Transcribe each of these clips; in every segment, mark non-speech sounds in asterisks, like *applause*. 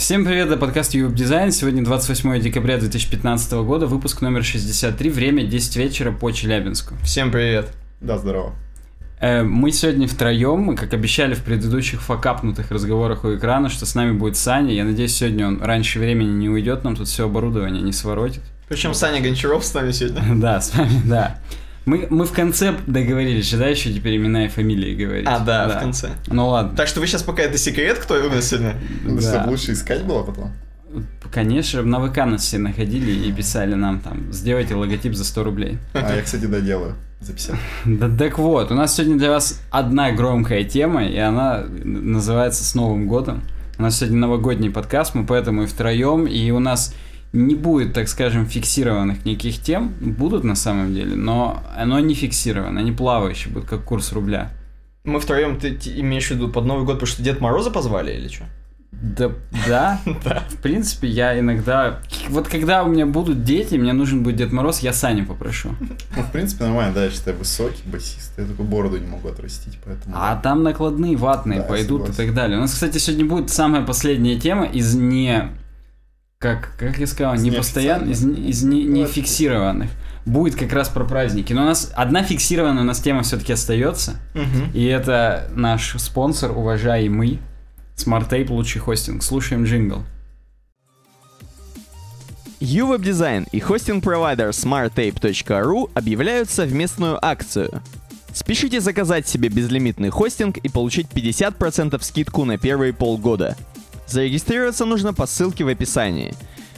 Всем привет, это подкаст Юб Дизайн. Сегодня 28 декабря 2015 года, выпуск номер 63, время 10 вечера по Челябинску. Всем привет. Да, здорово. Э, Мы сегодня втроем, мы, как обещали в предыдущих факапнутых разговорах у экрана, что с нами будет Саня. Я надеюсь, сегодня он раньше времени не уйдет, нам тут все оборудование не своротит. Причем Саня Гончаров с нами сегодня. *laughs* Да, с вами, да. Мы, мы в конце договорились, да, еще теперь имена и фамилии говорить. А, да, в конце. Ну ладно. Так что вы сейчас пока это секрет, кто у нас сегодня? Да. чтобы лучше искать было потом. Конечно, на ВК нас все находили и писали нам там, сделайте логотип за 100 рублей. А я, кстати, доделаю за 50. Да, так вот, у нас сегодня для вас одна громкая тема, и она называется «С Новым годом». У нас сегодня новогодний подкаст, мы поэтому и втроем, и у нас не будет, так скажем, фиксированных никаких тем, будут на самом деле, но оно не фиксировано, они плавающие будут, как курс рубля. Мы втроем, ты, ты имеешь в виду под Новый год, потому что Дед Мороза позвали или что? Да, да, *laughs* Да. в принципе, я иногда... Вот когда у меня будут дети, мне нужен будет Дед Мороз, я Саню попрошу. Ну, в принципе, нормально, да, я считаю, высокий басист. Я только бороду не могу отрастить, поэтому... А там накладные, ватные Да, пойдут и так далее. У нас, кстати, сегодня будет самая последняя тема из не... Как, как я сказал, Из не постоянных, из, не- из не, не Ну, это- фиксированных. Будет как раз про праздники. Но у нас одна фиксированная у нас тема все-таки остается. Угу. И это наш спонсор, уважаемый Smart Tape лучший хостинг. Слушаем джингл. UWeb Design и хостинг-провайдер smarttape.ru объявляют совместную акцию. Спешите заказать себе безлимитный хостинг и получить 50% скидку на первые полгода. Зарегистрироваться нужно по ссылке в описании.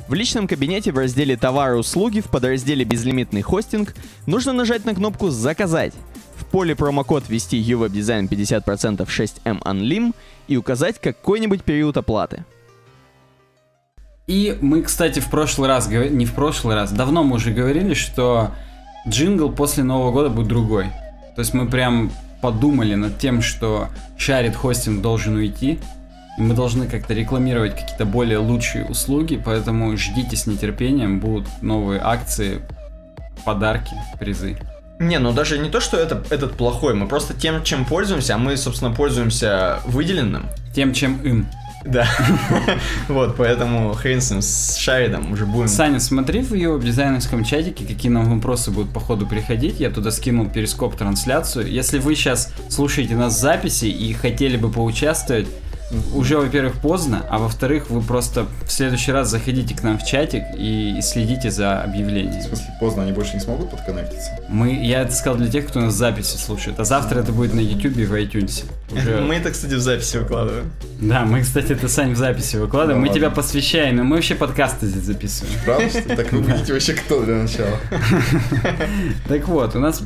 В личном кабинете в разделе «Товары и услуги» в подразделе «Безлимитный хостинг» нужно нажать на кнопку «Заказать». В поле промокод ввести UWeb Design 50% 6M Unlim и указать какой-нибудь период оплаты. И мы, кстати, в прошлый раз, не в прошлый раз, давно мы уже говорили, что джингл после Нового года будет другой. То есть мы прям подумали над тем, что шарит хостинг должен уйти, мы должны как-то рекламировать какие-то более лучшие услуги, поэтому ждите с нетерпением, будут новые акции, подарки, призы. Не, ну даже не то, что это, этот плохой, мы просто тем, чем пользуемся, а мы, собственно, пользуемся выделенным. Тем, чем им. Да. *laughs* Вот, поэтому хрен с ним, с Шаридом уже будем... Саня, смотри в ее дизайнерском чатике, какие нам вопросы будут по ходу приходить. Я туда скинул перископ трансляцию. Если вы сейчас слушаете нас в записи и хотели бы поучаствовать, уже, во-первых, поздно, а во-вторых, вы просто в следующий раз заходите к нам в чатик и, и следите за В объявлениями. смысле, поздно они больше не смогут подконнектиться? Мы, я это сказал для тех, кто нас в записи слушает, а завтра это будет на YouTube и в iTunes. Уже... *laughs* Мы это, кстати, в записи выкладываем. Да, мы, кстати, это Сань в записи выкладываем. Мы тебя посвящаем, но мы вообще подкасты здесь записываем. Правда? Так вы будете вообще кто для начала? *laughs* Так вот, у нас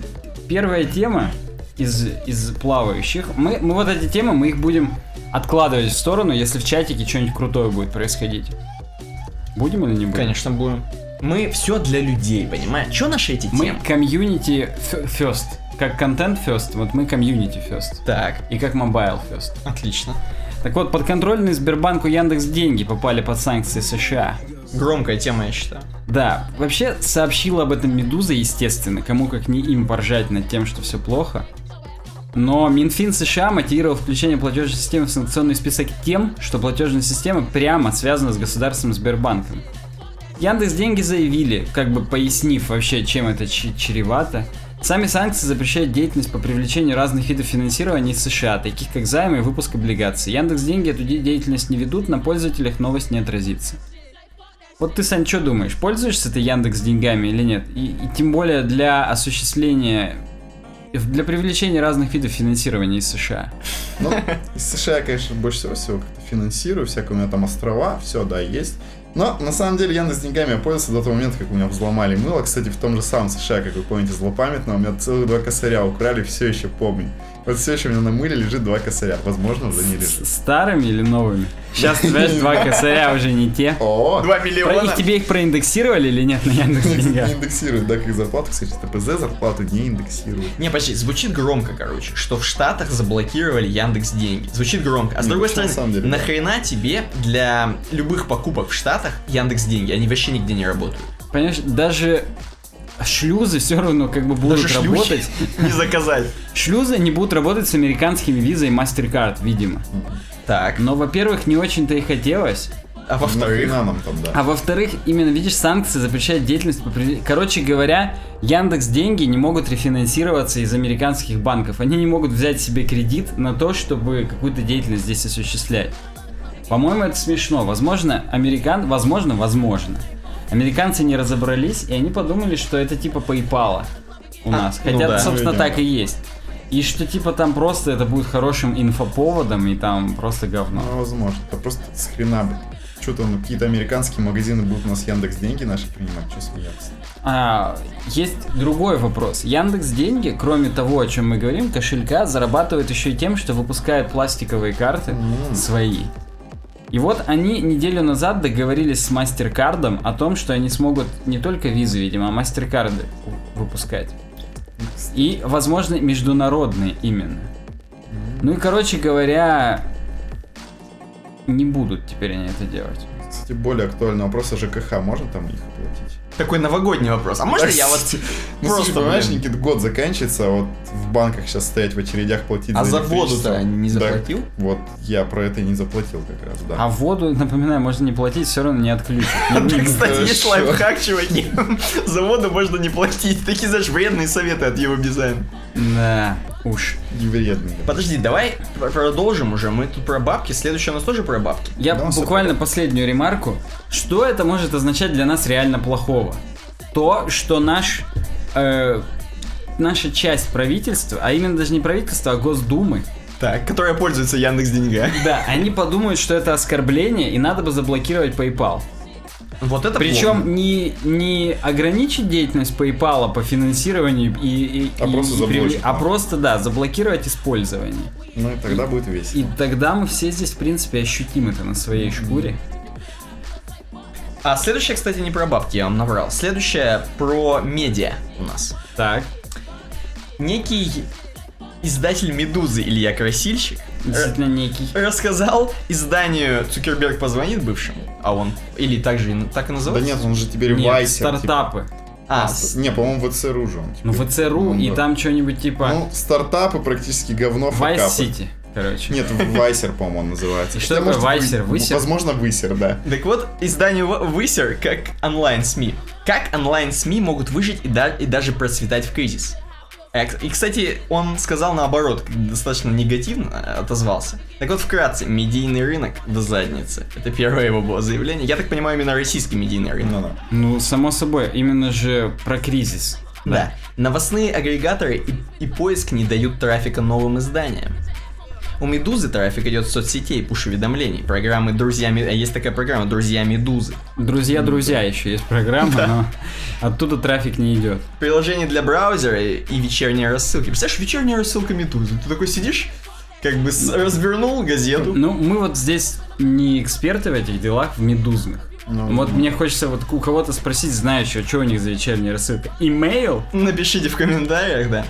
первая тема из, из плавающих. Мы, мы вот эти темы, мы их будем откладывать в сторону, если в чатике что-нибудь крутое будет происходить. Будем или не будем? Конечно, будем. Мы все для людей, понимаешь? Что наши эти Мы темы? community ф- first. Как content first, вот мы community first. Так, И как mobile first. отлично. Так вот, подконтрольные Сбербанку Яндекс деньги попали под санкции США. Громкая тема, я считаю. Да, вообще сообщила об этом Медуза, естественно, кому как не им поржать над тем, что все плохо. Но Минфин США мотивировал включение платежной системы в санкционный список тем, что платежная система прямо связана с государственным Сбербанком. Яндекс деньги заявили, как бы пояснив вообще, чем это чревато. Сами санкции запрещают деятельность по привлечению разных видов финансирования из США, таких как займы и выпуск облигаций. Яндекс деньги эту де- деятельность не ведут, на пользователях новость не отразится. Вот ты, Сань, что думаешь, пользуешься ты Яндекс деньгами или нет? И, и тем более для осуществления, для привлечения разных видов финансирования из США. Ну, из США конечно, больше всего всего как-то финансирую, всякие у меня там острова, все, да, есть. Но, на самом деле, Яндекс деньгами я пользовался до того момента, как у меня взломали мыло. Кстати, в том же самом США, как вы помните, злопамятно, у меня целых два косаря украли, все еще помню. Вот все еще у меня на мыле лежит два косаря. Возможно, уже не С лежит. старыми или новыми? Сейчас, знаешь, два *laughs* косаря уже не те. О, Два Про- миллиона. их тебе их проиндексировали или нет на Яндекс не индексируют, да, как зарплату, кстати, ТПЗ зарплату не индексируют. Не, почти, звучит громко, короче, что в Штатах заблокировали Яндекс деньги. Звучит громко. А с Ну, другой стороны, нахрена тебе для любых покупок в Штатах Яндекс деньги? Они вообще нигде не работают. Понимаешь, даже шлюзы все равно как бы будут Даже работать. *laughs* не заказать. Шлюзы не будут работать с американскими визой и MasterCard, видимо. Так. Но, во-первых, не очень-то и хотелось. А во-вторых, нам там, да. А во-вторых, именно, видишь, санкции запрещают деятельность по Короче говоря, Яндекс деньги не могут рефинансироваться из американских банков. Они не могут взять себе кредит на то, чтобы какую-то деятельность здесь осуществлять. По-моему, это смешно. Возможно, американ... Возможно, возможно. Американцы не разобрались, и они подумали, что это типа PayPal у нас. ну Хотя, да. собственно, Видимо. так и есть. И что типа там просто это будет хорошим инфоповодом, и там просто говно. Ну, возможно. Это просто с хрена, блин. Что там, какие-то американские магазины будут у нас Яндекс деньги наши принимать, что смеяться. А, есть другой вопрос. Яндекс деньги, кроме того, о чем мы говорим, кошелька зарабатывает еще и тем, что выпускает пластиковые карты М. свои. И вот они неделю назад договорились с Мастеркардом о том, что они смогут не только визы, видимо, а Мастеркарды выпускать. И, возможно, международные именно. Ну и, короче говоря, не будут теперь они это делать. Кстати, более актуальный вопрос о ЖКХ. Можно там их оплатить? Такой новогодний вопрос. А можно я вот *laughs* Ну, просто, слушай, понимаешь, блин. Никит, год заканчивается, а вот в банках сейчас стоять в очередях платить А за воду-то не Да, заплатил? вот я про это и не заплатил как раз, да. А воду, напоминаю, можно не платить, все равно не отключат. *laughs* Кстати, есть лайфхак, чуваки. *laughs* За воду можно не платить. Такие, знаешь, вредные советы от его дизайн. Да, уж. Не вредный. Подожди, давай пр- продолжим уже. Мы тут про бабки. Следующее у нас тоже про бабки. Я Да, буквально последнюю ремарку. Что это может означать для нас реально плохого? То, что наш, э, наша часть правительства, а именно даже не правительства, а Госдумы, Так, которая пользуется Яндекс деньгами. да, они подумают, что это оскорбление, и надо бы заблокировать PayPal. Вот это Причем плохо. не, не ограничить деятельность PayPal по финансированию и, и- А и- просто и привле- а да. просто, да, заблокировать использование. Ну и тогда будет И весело. тогда мы все здесь, в принципе, ощутим это на своей шкуре. А следующее, кстати, не про бабки, я вам наврал. Следующее про медиа у нас. Так, Некий издатель «Медузы» Илья Красильщик действительно некий. рассказал изданию «Цукерберг позвонит бывшему», а он, или так же и- так и Да называется? нет, он же теперь Нет, Вайсер. типа. стартапы. А, С- Не, по-моему, в ЦРУ же он. Ну. ВЦРУ, Ну, и да. там что-нибудь типа Ну, стартапы практически говно, Vice факапы. City, короче. Нет, Вайсер, по-моему, он называется. И что Хотя, такое может, Вайсер? вы- Высер? Возможно, Высер, да. Так вот, изданию В- Высер как онлайн-СМИ. Как онлайн-СМИ могут выжить и, да- и даже процветать в кризис? Э, И, кстати, он сказал наоборот, достаточно негативно э, отозвался. Так вот, вкратце, медийный рынок до задницы. Это первое его было заявление. Я так понимаю, именно российский медийный рынок. Ну, да. Ну, само собой, именно же про кризис. Да. Новостные агрегаторы и, и поиск не дают трафика новым изданиям. У Медузы трафик идет с соцсетей, пуш-уведомлений, программы «Друзья а Есть такая программа «Друзья Медузы». Друзья-друзья еще есть программа, но оттуда трафик не идет. Приложение для браузера и вечерние рассылки. Представляешь, вечерняя рассылка Медузы. Ты такой сидишь, как бы с- развернул газету. Ну, мы вот здесь не эксперты в этих делах, в медузных. Ну, Вот мне хочется вот у кого-то спросить, знающего, что у них за вечерняя рассылка. Имейл? Напишите в комментариях, да.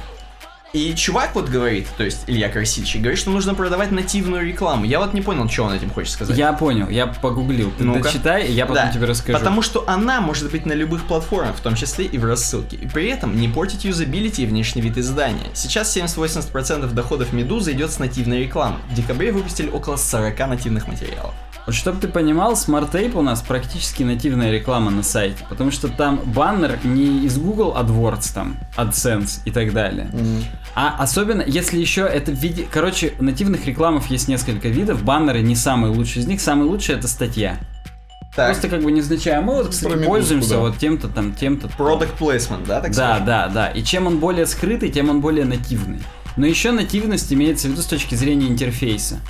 И чувак вот говорит, то есть Илья Красильщик, говорит, что нужно продавать нативную рекламу. Я вот не понял, что он этим хочет сказать. Я понял, я погуглил. Ты Ну-ка. дочитай, и я потом Да, тебе расскажу. Потому что она может быть на любых платформах, в том числе и в рассылке. И при этом не портить юзабилити и внешний вид издания. Сейчас 70-80% доходов Медузы идет с нативной рекламы. В декабре выпустили около 40 нативных материалов. Вот чтобы ты понимал, Smart Tape у нас практически нативная реклама на сайте, потому что там баннер не из Google AdWords, там, AdSense и так далее. А особенно, если еще это в виде... Короче, нативных рекламов есть несколько видов, баннеры не самый лучший из них, самый лучший это статья. Так, Просто как бы невзначай, а мы вот, кстати, Про медузку, пользуемся да. вот тем-то там, тем-то. product placement, да, так Да, скажем? да, да. И чем он более скрытый, тем он более нативный. Но еще нативность имеется в виду с точки зрения интерфейса.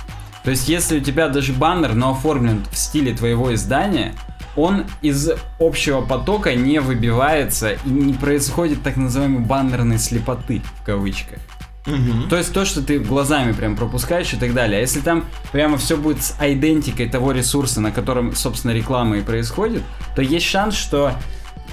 То есть, если у тебя даже баннер, но оформлен в стиле твоего издания, он из общего потока не выбивается и не происходит так называемой баннерной слепоты, в кавычках. Мгм. То есть то, что ты глазами прям пропускаешь и так далее. А если там прямо все будет с идентикой того ресурса, на котором, собственно, реклама и происходит, то есть шанс, что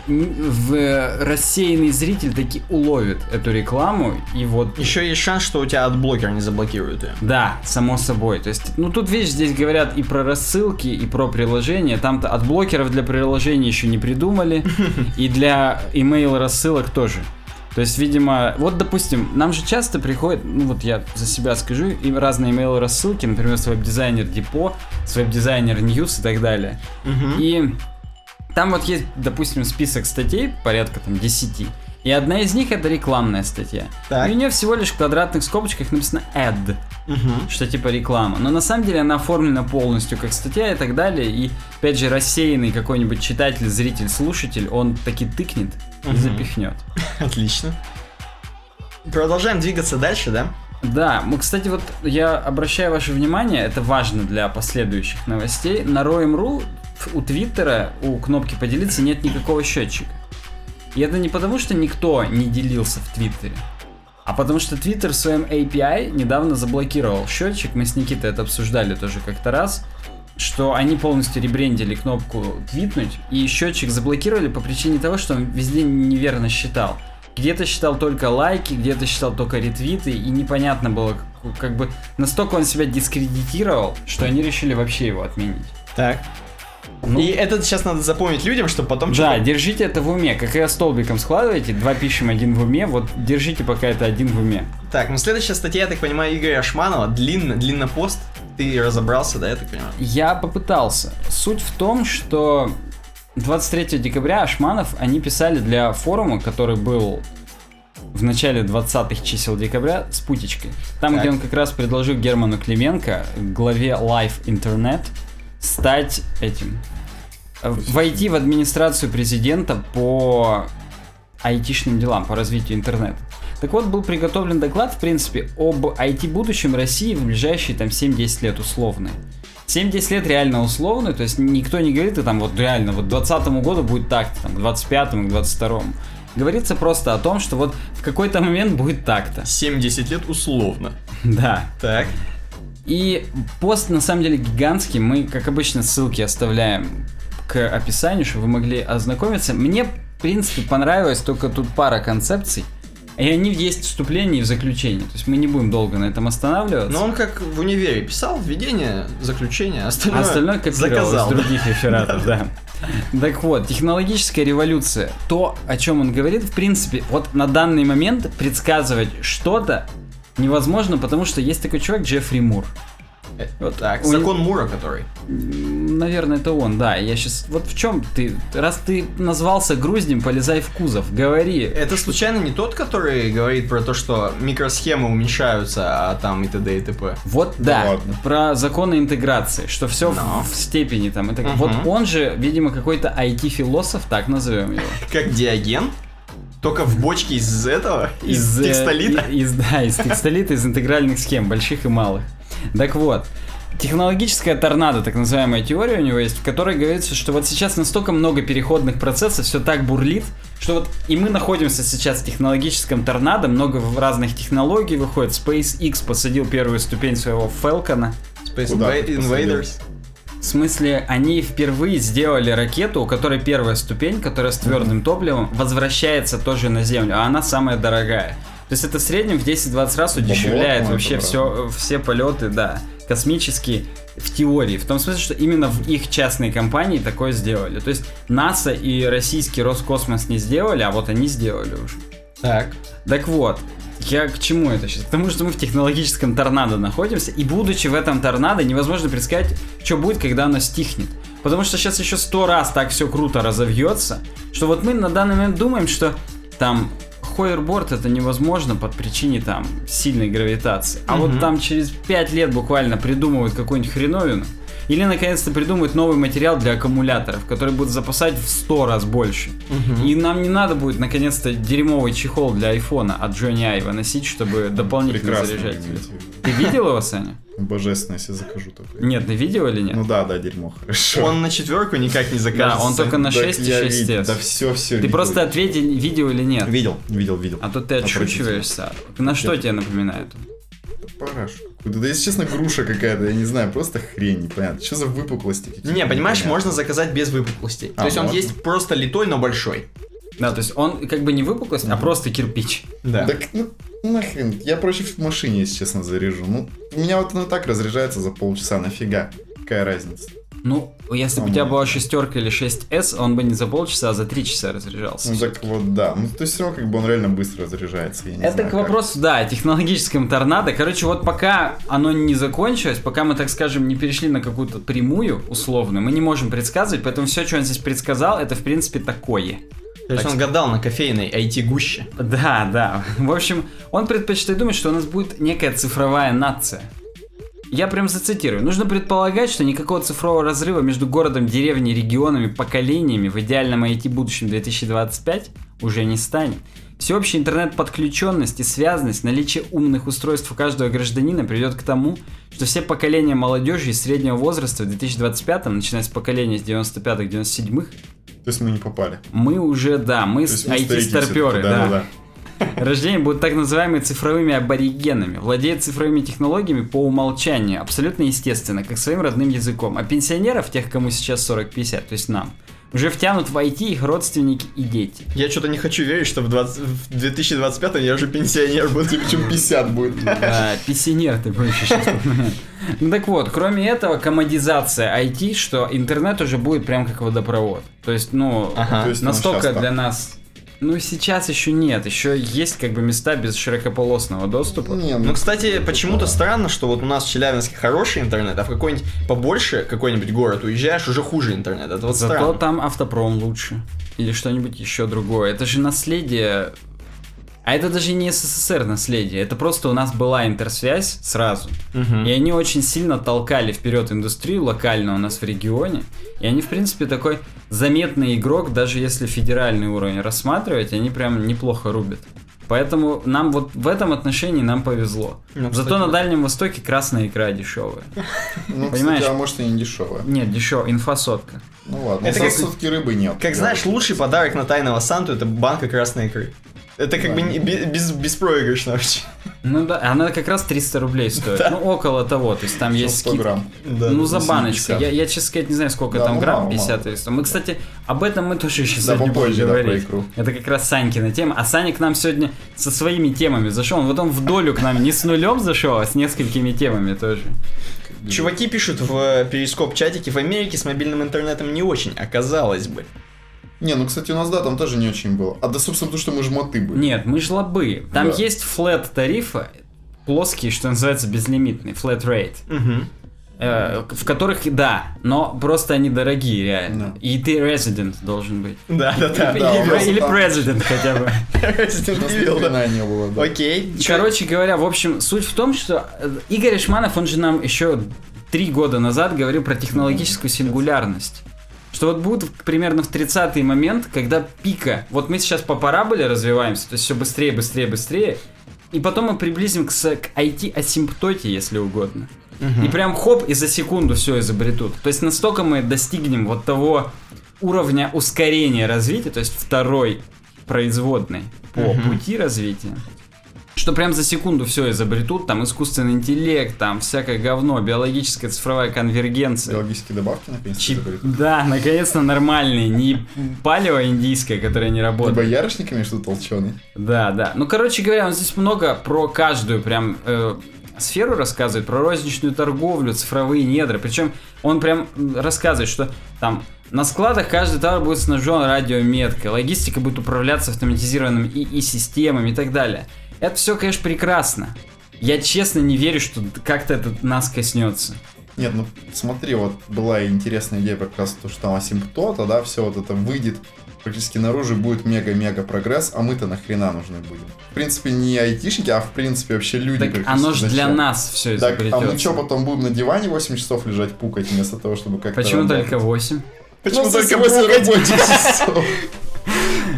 в рассеянный зритель таки уловит эту рекламу и вот Еще есть шанс, что у тебя адблокер не заблокирует ее. да, само собой. То есть, ну тут, видишь, здесь говорят и про рассылки, и про приложения. Там-то адблокеров для приложений еще не придумали. *laughs* И для email рассылок тоже. То есть, видимо, вот, допустим, нам же часто приходит, ну вот я за себя скажу, и разные email рассылки, например, с веб-дизайнер Депо, с веб-дизайнер News и так далее. Мгм. И там вот есть, допустим, список статей, порядка там 10. И одна из них это рекламная статья. Так. И у нее всего лишь в квадратных скобочках написано ad, Мгм. что типа реклама. Но на самом деле она оформлена полностью как статья и так далее. И опять же рассеянный какой-нибудь читатель, зритель, слушатель, он таки тыкнет и Мгм. запихнет. *laughs* Отлично. Продолжаем двигаться дальше, да? Да, мы, кстати, вот я обращаю ваше внимание, это важно для последующих новостей. На Roam.ru у Твиттера у кнопки поделиться нет никакого счетчика. И это не потому, что никто не делился в Твиттере, а потому что Твиттер в своем API недавно заблокировал счетчик. Мы с Никитой это обсуждали тоже как-то раз, что они полностью ребрендили кнопку твитнуть, и счетчик заблокировали по причине того, что он везде неверно считал. Где-то считал только лайки, где-то считал только ретвиты, и непонятно было, как, как бы настолько он себя дискредитировал, что они решили вообще его отменить. Так. Ну, И это сейчас надо запомнить людям, чтобы потом... да, что-то- держите это в уме. Как я столбиком складываете, два пишем, один в уме, вот держите пока это один в уме. Так, ну следующая статья, я так понимаю, Игоря Ашманова. Длинно, длинно пост. Ты разобрался, да, я так понимаю? Я попытался. Суть в том, что 23 декабря Ашманов, они писали для форума, который был в начале 20-х чисел декабря с путечкой. Там, Так. где он как раз предложил Герману Клименко, главе Live Internet, стать этим, войти в администрацию президента по айтишным делам, по развитию интернета. Так вот, был приготовлен доклад, в принципе, об IT-будущем России в ближайшие там 7-10 лет условные. 7-10 лет реально условно, то есть никто не говорит, и там вот реально, вот к 20 году будет так-то, там, к 25-му, к 22-му. Говорится просто о том, что вот в какой-то момент будет так-то. 70 лет условно. *laughs* Да. Так. И пост на самом деле гигантский. Мы, как обычно, ссылки оставляем к описанию, чтобы вы могли ознакомиться. Мне, в принципе, понравилось только тут пара концепций. И они есть вступление и в заключении. То есть мы не будем долго на этом останавливаться. Но он как в универе писал введение, заключение, А остальное, остальное копировал заказал. из других рефератов, да. Так вот, технологическая революция. То, о чем он говорит, в принципе, вот на данный момент предсказывать что-то невозможно, потому что есть такой человек Джеффри Мур. Вот Так, у закон Мура, который. Наверное, это он, да. Я сейчас. Вот в чем ты. Раз ты назвался груздем, полезай в кузов. Говори. Это случайно не тот, который говорит про то, что микросхемы уменьшаются, а там и т.д. и т.п. Вот Да да, ладно. про законы интеграции, что все Но. в, в степени там. так- Мгм. Вот он же, видимо, какой-то IT-философ, так назовем его. Как Диоген, только в бочке из этого, из, э, текстолита. Из, да, из текстолита, из интегральных схем, больших и малых. Так вот, технологическая торнадо, так называемая теория у него есть, в которой говорится, что вот сейчас настолько много переходных процессов, все так бурлит, что вот и мы находимся сейчас в технологическом торнадо, много в- разных технологий выходит. SpaceX посадил первую ступень своего Falcon. Space Куда Invaders. В смысле, они впервые сделали ракету, у которой первая ступень, которая с твердым топливом, возвращается тоже на Землю, а она самая дорогая. То есть это в среднем в 10-20 раз удешевляет вообще все, все полеты, да, космические в теории. В том смысле, что именно в их частной компании такое сделали. То есть НАСА и российский Роскосмос не сделали, а вот они сделали уже. Так. Так вот, я к чему это сейчас? К тому, что мы в технологическом торнадо находимся, и будучи в этом торнадо, невозможно предсказать, что будет, когда оно стихнет. Потому что сейчас еще сто раз так все круто разовьется, что вот мы на данный момент думаем, что там ховерборд это невозможно под причине там сильной гравитации. А вот Мгм. там через 5 лет буквально придумывают какую-нибудь хреновину, или наконец-то придумают новый материал для аккумуляторов, который будет запасать в 100 раз больше. И нам не надо будет наконец-то дерьмовый чехол для айфона от Джонни Айва носить, чтобы дополнительно Прекрасно. заряжать. Ты видел его, Саня? Божественно, если закажу такой. Нет, ты видел или нет? Ну да, да, дерьмо, хорошо. Он на четверку никак не закажется. Да, он только на Да 6 и я 6 видел, S. Да все, все. Ты просто ответь, видел или нет. Видел, видел, видел. А то ты отшучиваешься. На что тебе напоминает? Параш. какой-то. Да, если честно, груша какая-то, я не знаю, просто хрень, непонятно. Что за выпуклости? Не, понимаешь, непонятно. можно заказать без выпуклостей. А, То есть он есть просто литой, но большой. Да, то есть он как бы не выпуклость, а просто кирпич. Да. Так, ну, нахрен, я проще в машине, если честно, заряжу. Ну, у меня вот оно так разряжается за полчаса, нафига? Какая разница? Ну, если бы у тебя была шестерка или 6S, он бы не за полчаса, а за три часа разряжался. Ну так вот, да. Ну то есть все равно как бы он реально быстро разряжается. Это знаю, к как. вопросу, да, о технологическом торнадо. Короче, вот пока оно не закончилось, пока мы, так скажем, не перешли на какую-то прямую, условную, мы не можем предсказывать, поэтому все, что он здесь предсказал, это, в принципе, такое. То есть Так он гадал на кофейной IT-гуще. Да, да. В общем, он предпочитает думать, что у нас будет некая цифровая нация. Я прям зацитирую. Нужно предполагать, что никакого цифрового разрыва между городом, деревней, регионами, поколениями в идеальном IT-будущем 2025 уже не станет. Всеобщая интернет-подключенность и связанность, наличие умных устройств у каждого гражданина приведет к тому, что все поколения молодежи и среднего возраста в 2025, начиная с поколения с 95-х, 97-х, То есть мы не попали. мы уже, да, мы IT-старперы, всё-таки, да. да-да-да. *laughs* Рождение будут так называемыми цифровыми аборигенами, владеют цифровыми технологиями по умолчанию, абсолютно естественно, как своим родным языком. А пенсионеров, тех, кому сейчас 40-50, то есть нам, уже втянут в IT их родственники и дети. Я что-то не хочу верить, что в, 20 в 2025 я уже пенсионер буду. Причем 50 будет. Да, пенсионер ты будешь сейчас. Ну так вот, кроме этого, комодизация IT, что интернет уже будет прям как водопровод. То есть, ну, Ага. Настолько для нас... Ну, сейчас еще нет, еще есть как бы места без широкополосного доступа. Не, Ну, кстати, почему-то странно, что вот у нас в Челябинске хороший интернет, а в какой-нибудь побольше какой-нибудь город уезжаешь, уже хуже интернет. Это вот Зато странно. там автопром лучше. Или что-нибудь еще другое. Это же наследие... А это даже не СССР наследие, это просто у нас была интерсвязь сразу. Мгм. И они очень сильно толкали вперед индустрию локально у нас в регионе. И они, в принципе, такой заметный игрок, даже если федеральный уровень рассматривать, они прям неплохо рубят. Поэтому нам вот в этом отношении нам повезло. Ну, Зато кстати, на Дальнем Востоке красная икра дешевая. ну, *laughs* понимаешь? кстати, а может и не дешевая. Нет, дешевая, инфосотка. Ну ладно. Это как- все-таки рыбы нет. Как знаешь, лучший подарок на тайного Санту это банка красной икры. Это как Да. бы не- бе- без, беспроигрышно вообще. Ну да, она как раз 300 рублей стоит. Ну, около того. То есть там есть 100 скидка. грамм. Да. ну, за 80. баночку. Я, я, честно сказать, не знаю, сколько Да, там ну, грамм, мало, 50 или 100. Мы, кстати, об этом мы тоже еще Да, сегодня будем попозже, да, про говорить. икру. Это как раз Санькина тема. А Саня к нам сегодня со своими темами зашел. Он потом в долю к нам не с нулем зашел, а с несколькими темами тоже. Чуваки пишут в э, перископ чатике, в Америке с мобильным интернетом не очень, оказалось бы. Не, ну, кстати, у нас, да, там тоже не очень было. А да, собственно, потому что мы жмоты были. Нет, мы жлобы. Там Да. есть флет тарифа, плоские, что называется, безлимитный, flat rate. Мгм. э, в которых, да, но просто они дорогие, реально. Да. И ты резидент должен быть. Да, да, да. Или, Да, или там- президент хотя бы. Ни Evil, да. не было, да. Окей. Короче говоря, в общем, суть в том, что э, Игорь Шманов, он же нам еще три года назад говорил про технологическую сингулярность. Что вот будет примерно в 30-й момент, когда пика, вот мы сейчас по параболе развиваемся, то есть все быстрее, быстрее, быстрее, и потом мы приблизим к, к IT-асимптоте, если угодно. И прям хоп, и за секунду все изобретут. То есть настолько мы достигнем вот того уровня ускорения развития, то есть второй производной по Мгм. пути развития, что прям за секунду все изобретут, там искусственный интеллект, там всякое говно, биологическая цифровая конвергенция. Биологические добавки, наконец-то, Чип- изобретут. Да, наконец-то нормальный, не палево индийское, которое не работает. боярышниками что толченый? Да, да. Ну, короче говоря, он здесь много про каждую прям э, сферу рассказывает, про розничную торговлю, цифровые недра. Причем он прям рассказывает, что там на складах каждый товар будет снабжен радиометкой, логистика будет управляться автоматизированными ИИ-системами и так далее. Это все, конечно, прекрасно. Я честно не верю, что как-то это нас коснется. Нет, ну смотри, вот была интересная идея как раз то, что там асимптота, да, все вот это выйдет практически наружу, будет мега-мега прогресс, а мы-то нахрена нужны будем? В принципе, не айтишники, а в принципе вообще люди. Так оно же для нас все Так, а мы изобретется. что, потом будем на диване 8 часов лежать пукать, вместо того, чтобы как-то Почему работать? только 8? Почему Ну, только совсем 8 пукать. рабочих часов? *laughs*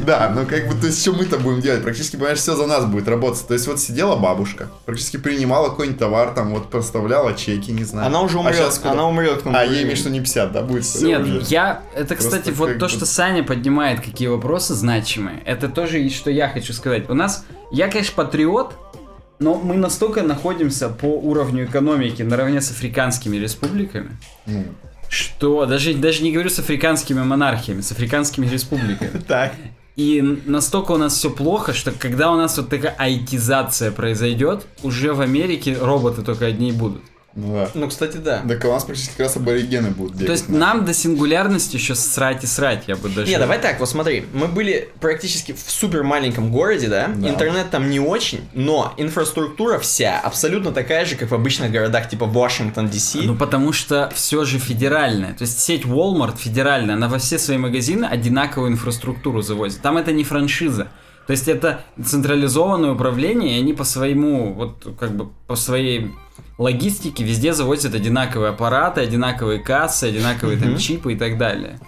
Да, ну как бы, то есть, что мы-то будем делать? Практически, понимаешь, все за нас будет работать. То есть, вот сидела бабушка, практически принимала какой-нибудь товар, там, вот, поставляла чеки, не знаю. Она уже А умрет, куда? она умрет. А, ей имеешь, что не 50, да, будет? Нет, уже? я... Это, Просто кстати, вот то, бы- что Саня поднимает, какие вопросы значимые, это тоже и что я хочу сказать. У нас... Я, конечно, патриот, но мы настолько находимся по уровню экономики наравне с африканскими республиками, Ну, что даже, даже не говорю с африканскими монархиями, с африканскими республиками. *laughs* Так. И настолько у нас все плохо, что когда у нас вот такая айтизация произойдет, уже в Америке роботы только одни будут. Ну да. Ну, кстати, да. Так у нас практически как раз аборигены будут бегать. То есть нам до сингулярности еще срать и срать, я бы даже... Не, давай так, вот смотри, мы были практически в супер маленьком городе, да? Да. Интернет там не очень, но инфраструктура вся абсолютно такая же, как в обычных городах типа Вашингтон, Ди-Си. Ну, потому что все же федеральное. То есть сеть Walmart федеральная, она во все свои магазины одинаковую инфраструктуру завозит. Там это не франшиза. То есть это централизованное управление, и они по своему, вот как бы по своей логистике везде завозят одинаковые аппараты, одинаковые кассы, одинаковые там чипы и так далее.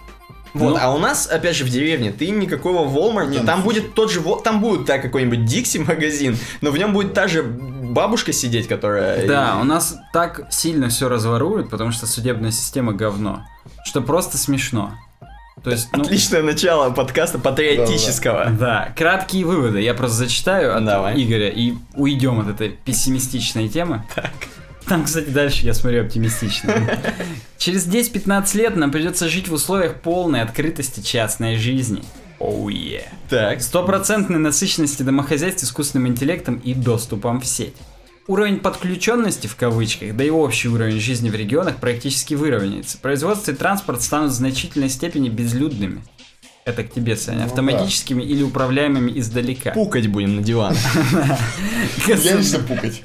Вот, Ну- а у нас, опять же, в деревне, ты никакого Walmart, Не, там слушай. будет тот же, там будет, да, какой-нибудь Дикси магазин, но в нем будет та же бабушка сидеть, которая... Да, у нас так сильно все разворуют, потому что судебная система говно, что просто смешно. То есть, ну, Отличное начало подкаста патриотического. Да, краткие выводы. Я просто зачитаю от Давай. Игоря и уйдем от этой пессимистичной темы. Там, кстати, дальше я смотрю оптимистично. *laughs* Через 10-15 лет нам придется жить в условиях полной открытости частной жизни. Оу е. Так. Стопроцентной насыщенности домохозяйств искусственным интеллектом и доступом в сеть. Уровень подключенности в кавычках, да и общий уровень жизни в регионах практически выровняется. Производство и транспорт станут в значительной степени безлюдными. Это к тебе, Саня. Ну Автоматическими или управляемыми издалека. Пукать будем на диван. *laughs* Я лично пукать.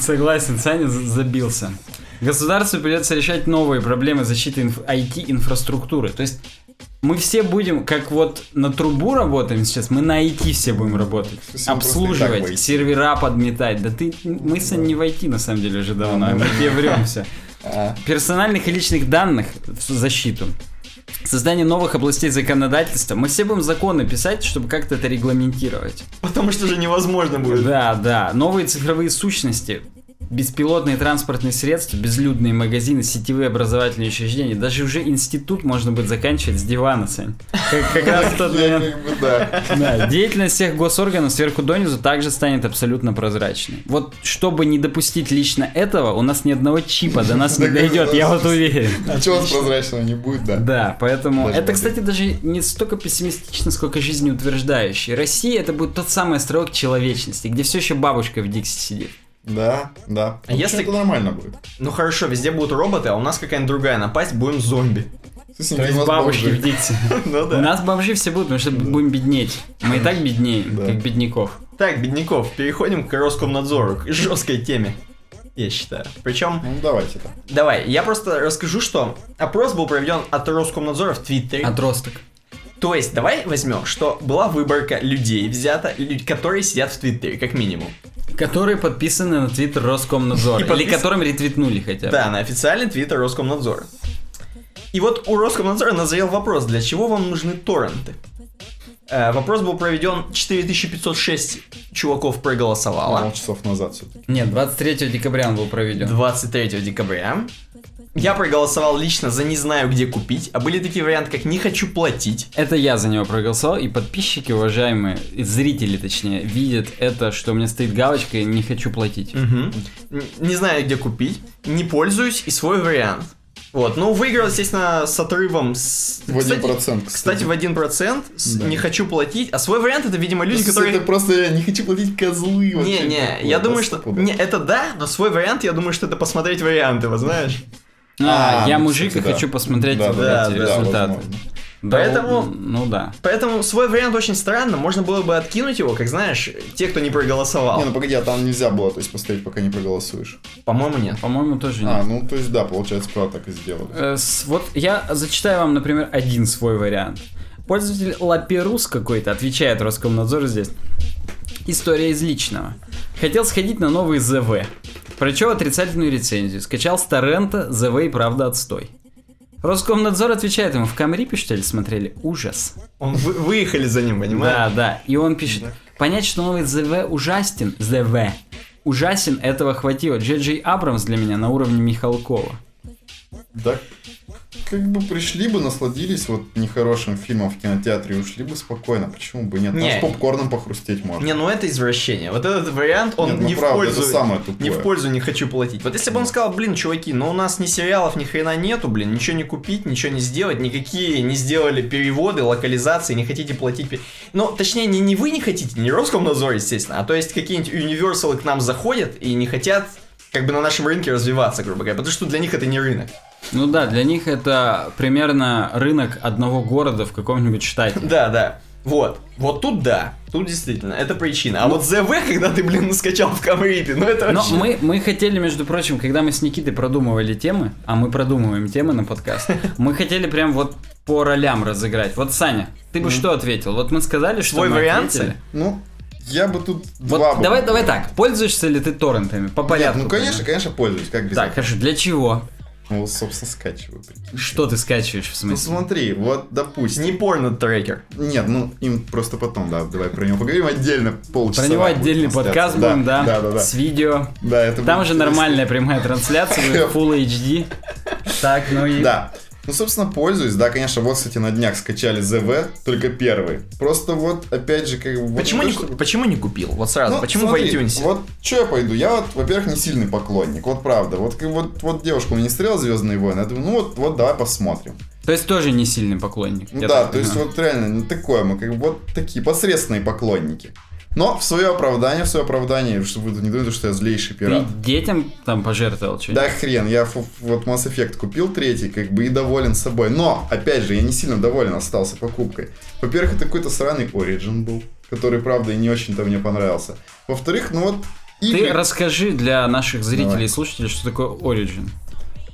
Согласен, Саня за- забился. Государству придется решать новые проблемы защиты инф- IT-инфраструктуры. То есть мы все будем, как вот на трубу работаем сейчас, мы на IT все будем работать. Все Обслуживать, сервера подметать. Да ты, мы, Саня, не в IT на самом деле уже давно, а мы тебе времся. А, Персональных и личных данных в защиту. Создание новых областей законодательства. Мы все будем законы писать, чтобы как-то это регламентировать. Потому что уже невозможно будет. Да, да. Новые цифровые сущности, беспилотные транспортные средства, безлюдные магазины, сетевые образовательные учреждения. Даже уже институт можно будет заканчивать с дивана, Сань. Как, как раз тот момент. да. Деятельность всех госорганов сверху донизу также станет абсолютно прозрачной. Вот чтобы не допустить лично этого, у нас ни одного чипа до нас не дойдет, я вот уверен. Ничего вас прозрачного не будет, да. Да, поэтому это, кстати, даже не столько пессимистично, сколько жизнеутверждающий. Россия это будет тот самый островок человечности, где все еще бабушка в Дикси сидит. Да, да. А Ну, если- Это нормально будет. Ну хорошо, везде будут роботы, а у нас какая-нибудь другая напасть, будем зомби. Слушай, То *laughs* у есть бабушки бомжи. в Дикси. Ну У да. нас бомжи все будут, потому что будем беднеть. Мы и так беднеем, Да. как бедняков. Так, бедняков, переходим к Роскомнадзору, к жесткой теме. Я считаю. Причем, Ну, давайте так. давай, я просто расскажу, что опрос был проведен от Роскомнадзора в Твиттере. Отросток. То есть, давай возьмем, что была выборка людей взята, которые сидят в Твиттере, как минимум. Которые подписаны на твиттер Роскомнадзора. И Или подпис- которым ретвитнули хотя бы. Да, на официальный твиттер Роскомнадзора. И вот у Роскомнадзора назрел вопрос, для чего вам нужны торренты? Э, вопрос был проведен, 4506 чуваков проголосовало. Мало часов назад все-таки. Нет, 23 декабря он был проведен. 23 декабря. Я проголосовал лично за не знаю где купить, а были такие варианты, как не хочу платить. Это я за него проголосовал, и подписчики, уважаемые, и зрители, точнее, видят это, что у меня стоит галочка и не хочу платить. Н- Не знаю где купить, не пользуюсь и свой вариант. Вот, ну выиграл, естественно, с отрывом с... В 1%, Кстати, кстати. в 1% с Да. не хочу платить, а свой вариант это, видимо, люди, Слушай, которые... Это просто я не хочу платить козлы. Не, не, такое, я думаю, что... Не, это да, но свой вариант, я думаю, что это посмотреть варианты, вы знаешь? А, А, я ну, мужик кстати, и да. хочу посмотреть Да, вот да, эти да, результаты. возможно. Да, Поэтому- Ну да. Поэтому свой вариант очень странно, можно было бы откинуть его, как знаешь, те, кто не проголосовал. Не, ну погоди, а там нельзя было, то есть поставить, пока не проголосуешь. По-моему, нет. По-моему, тоже А, нет. ну то есть да, получается, правда так и сделали. Э, с- Вот я зачитаю вам, например, один свой вариант. Пользователь Лаперус какой-то отвечает Роскомнадзор здесь. История из личного. Хотел сходить на новый ЗВ. Прочел отрицательную рецензию. Скачал с торрента ЗВ и правда отстой. Роскомнадзор отвечает ему, в Камрипе что ли смотрели? Ужас. Он вы- выехали за ним, Да, понимаешь? да. И он пишет, понять, что новый ЗВ ужастен, ЗВ, ужасен, этого хватило. Джей Джей Абрамс для меня на уровне Михалкова. Да, как бы пришли бы, насладились вот нехорошим фильмом в кинотеатре и ушли бы спокойно. Почему бы нет? Там Не. с попкорном похрустеть можно. Не, ну это извращение. Вот этот вариант, он Нет, ну не, правда, в пользу, это самое тупое. не в пользу не хочу платить. Вот если бы он сказал, блин, чуваки, ну у нас ни сериалов, ни хрена нету, блин, ничего не купить, ничего не сделать, никакие не сделали переводы, локализации, не хотите платить. Ну, точнее, не, не вы не хотите, не Роскомнадзор, естественно, а то есть какие-нибудь универсалы к нам заходят и не хотят как бы на нашем рынке развиваться, грубо говоря, потому что для них это не рынок. Ну да, для них это примерно рынок одного города в каком-нибудь штате. *laughs* Да, да. Вот. Вот тут да. Тут действительно, это причина. А вот ЗВ, когда ты, блин, скачал в Камрипе, ну это Но вообще... мы, мы хотели, между прочим, когда мы с Никитой продумывали темы, а мы продумываем темы на подкаст, *laughs* мы хотели прям вот по ролям разыграть. Вот, Саня, ты бы что ответил? Вот мы сказали, что Твой вариант. Ну, я бы тут Вот два бы- давай, давай так, пользуешься ли ты торрентами? По Нет, порядку. ну конечно, конечно, пользуюсь, как без Так, этого. хорошо, для чего? Ну, собственно, скачиваю. прикинь. Что ты скачиваешь в Ну смысле? смотри, вот допустим. Не порно-трекер. Нет, ну им просто потом, да, давай про него поговорим отдельно полчаса. Про него отдельный подкаст будем, да? Да, да, да. С видео. Да, это Там будет же интересно. нормальная прямая трансляция, будет *laughs* Full HD. Так, ну и... Да. Ну, собственно, пользуюсь. Да, конечно, вот, кстати, на днях скачали ЗВ, только первый. Просто вот, опять же, как бы... вот Почему, то, не, что- ку- почему не купил? Вот сразу, Ну, почему смотри, в iTunes? Вот что я пойду? Я вот, во-первых, не сильный поклонник, вот правда. Вот, как вот, вот девушка у меня не стреляла Звездные войны. Я думаю, ну вот, вот давай посмотрим. То есть тоже не сильный поклонник. Ну да, то есть понимаю. вот реально не такое, мы как бы вот такие посредственные поклонники. Но в свое оправдание, в свое оправдание, чтобы вы не думали, что я злейший Ты пират. детям там пожертвовал что-нибудь? Да хрен, я вот Mass Effect купил третий, как бы и доволен собой. Но, опять же, я не сильно доволен остался покупкой. Во-первых, это какой-то сраный Origin был, который, правда, и не очень-то мне понравился. Во-вторых, ну вот... Ты игры- расскажи для наших зрителей Давай. и слушателей, что такое Origin.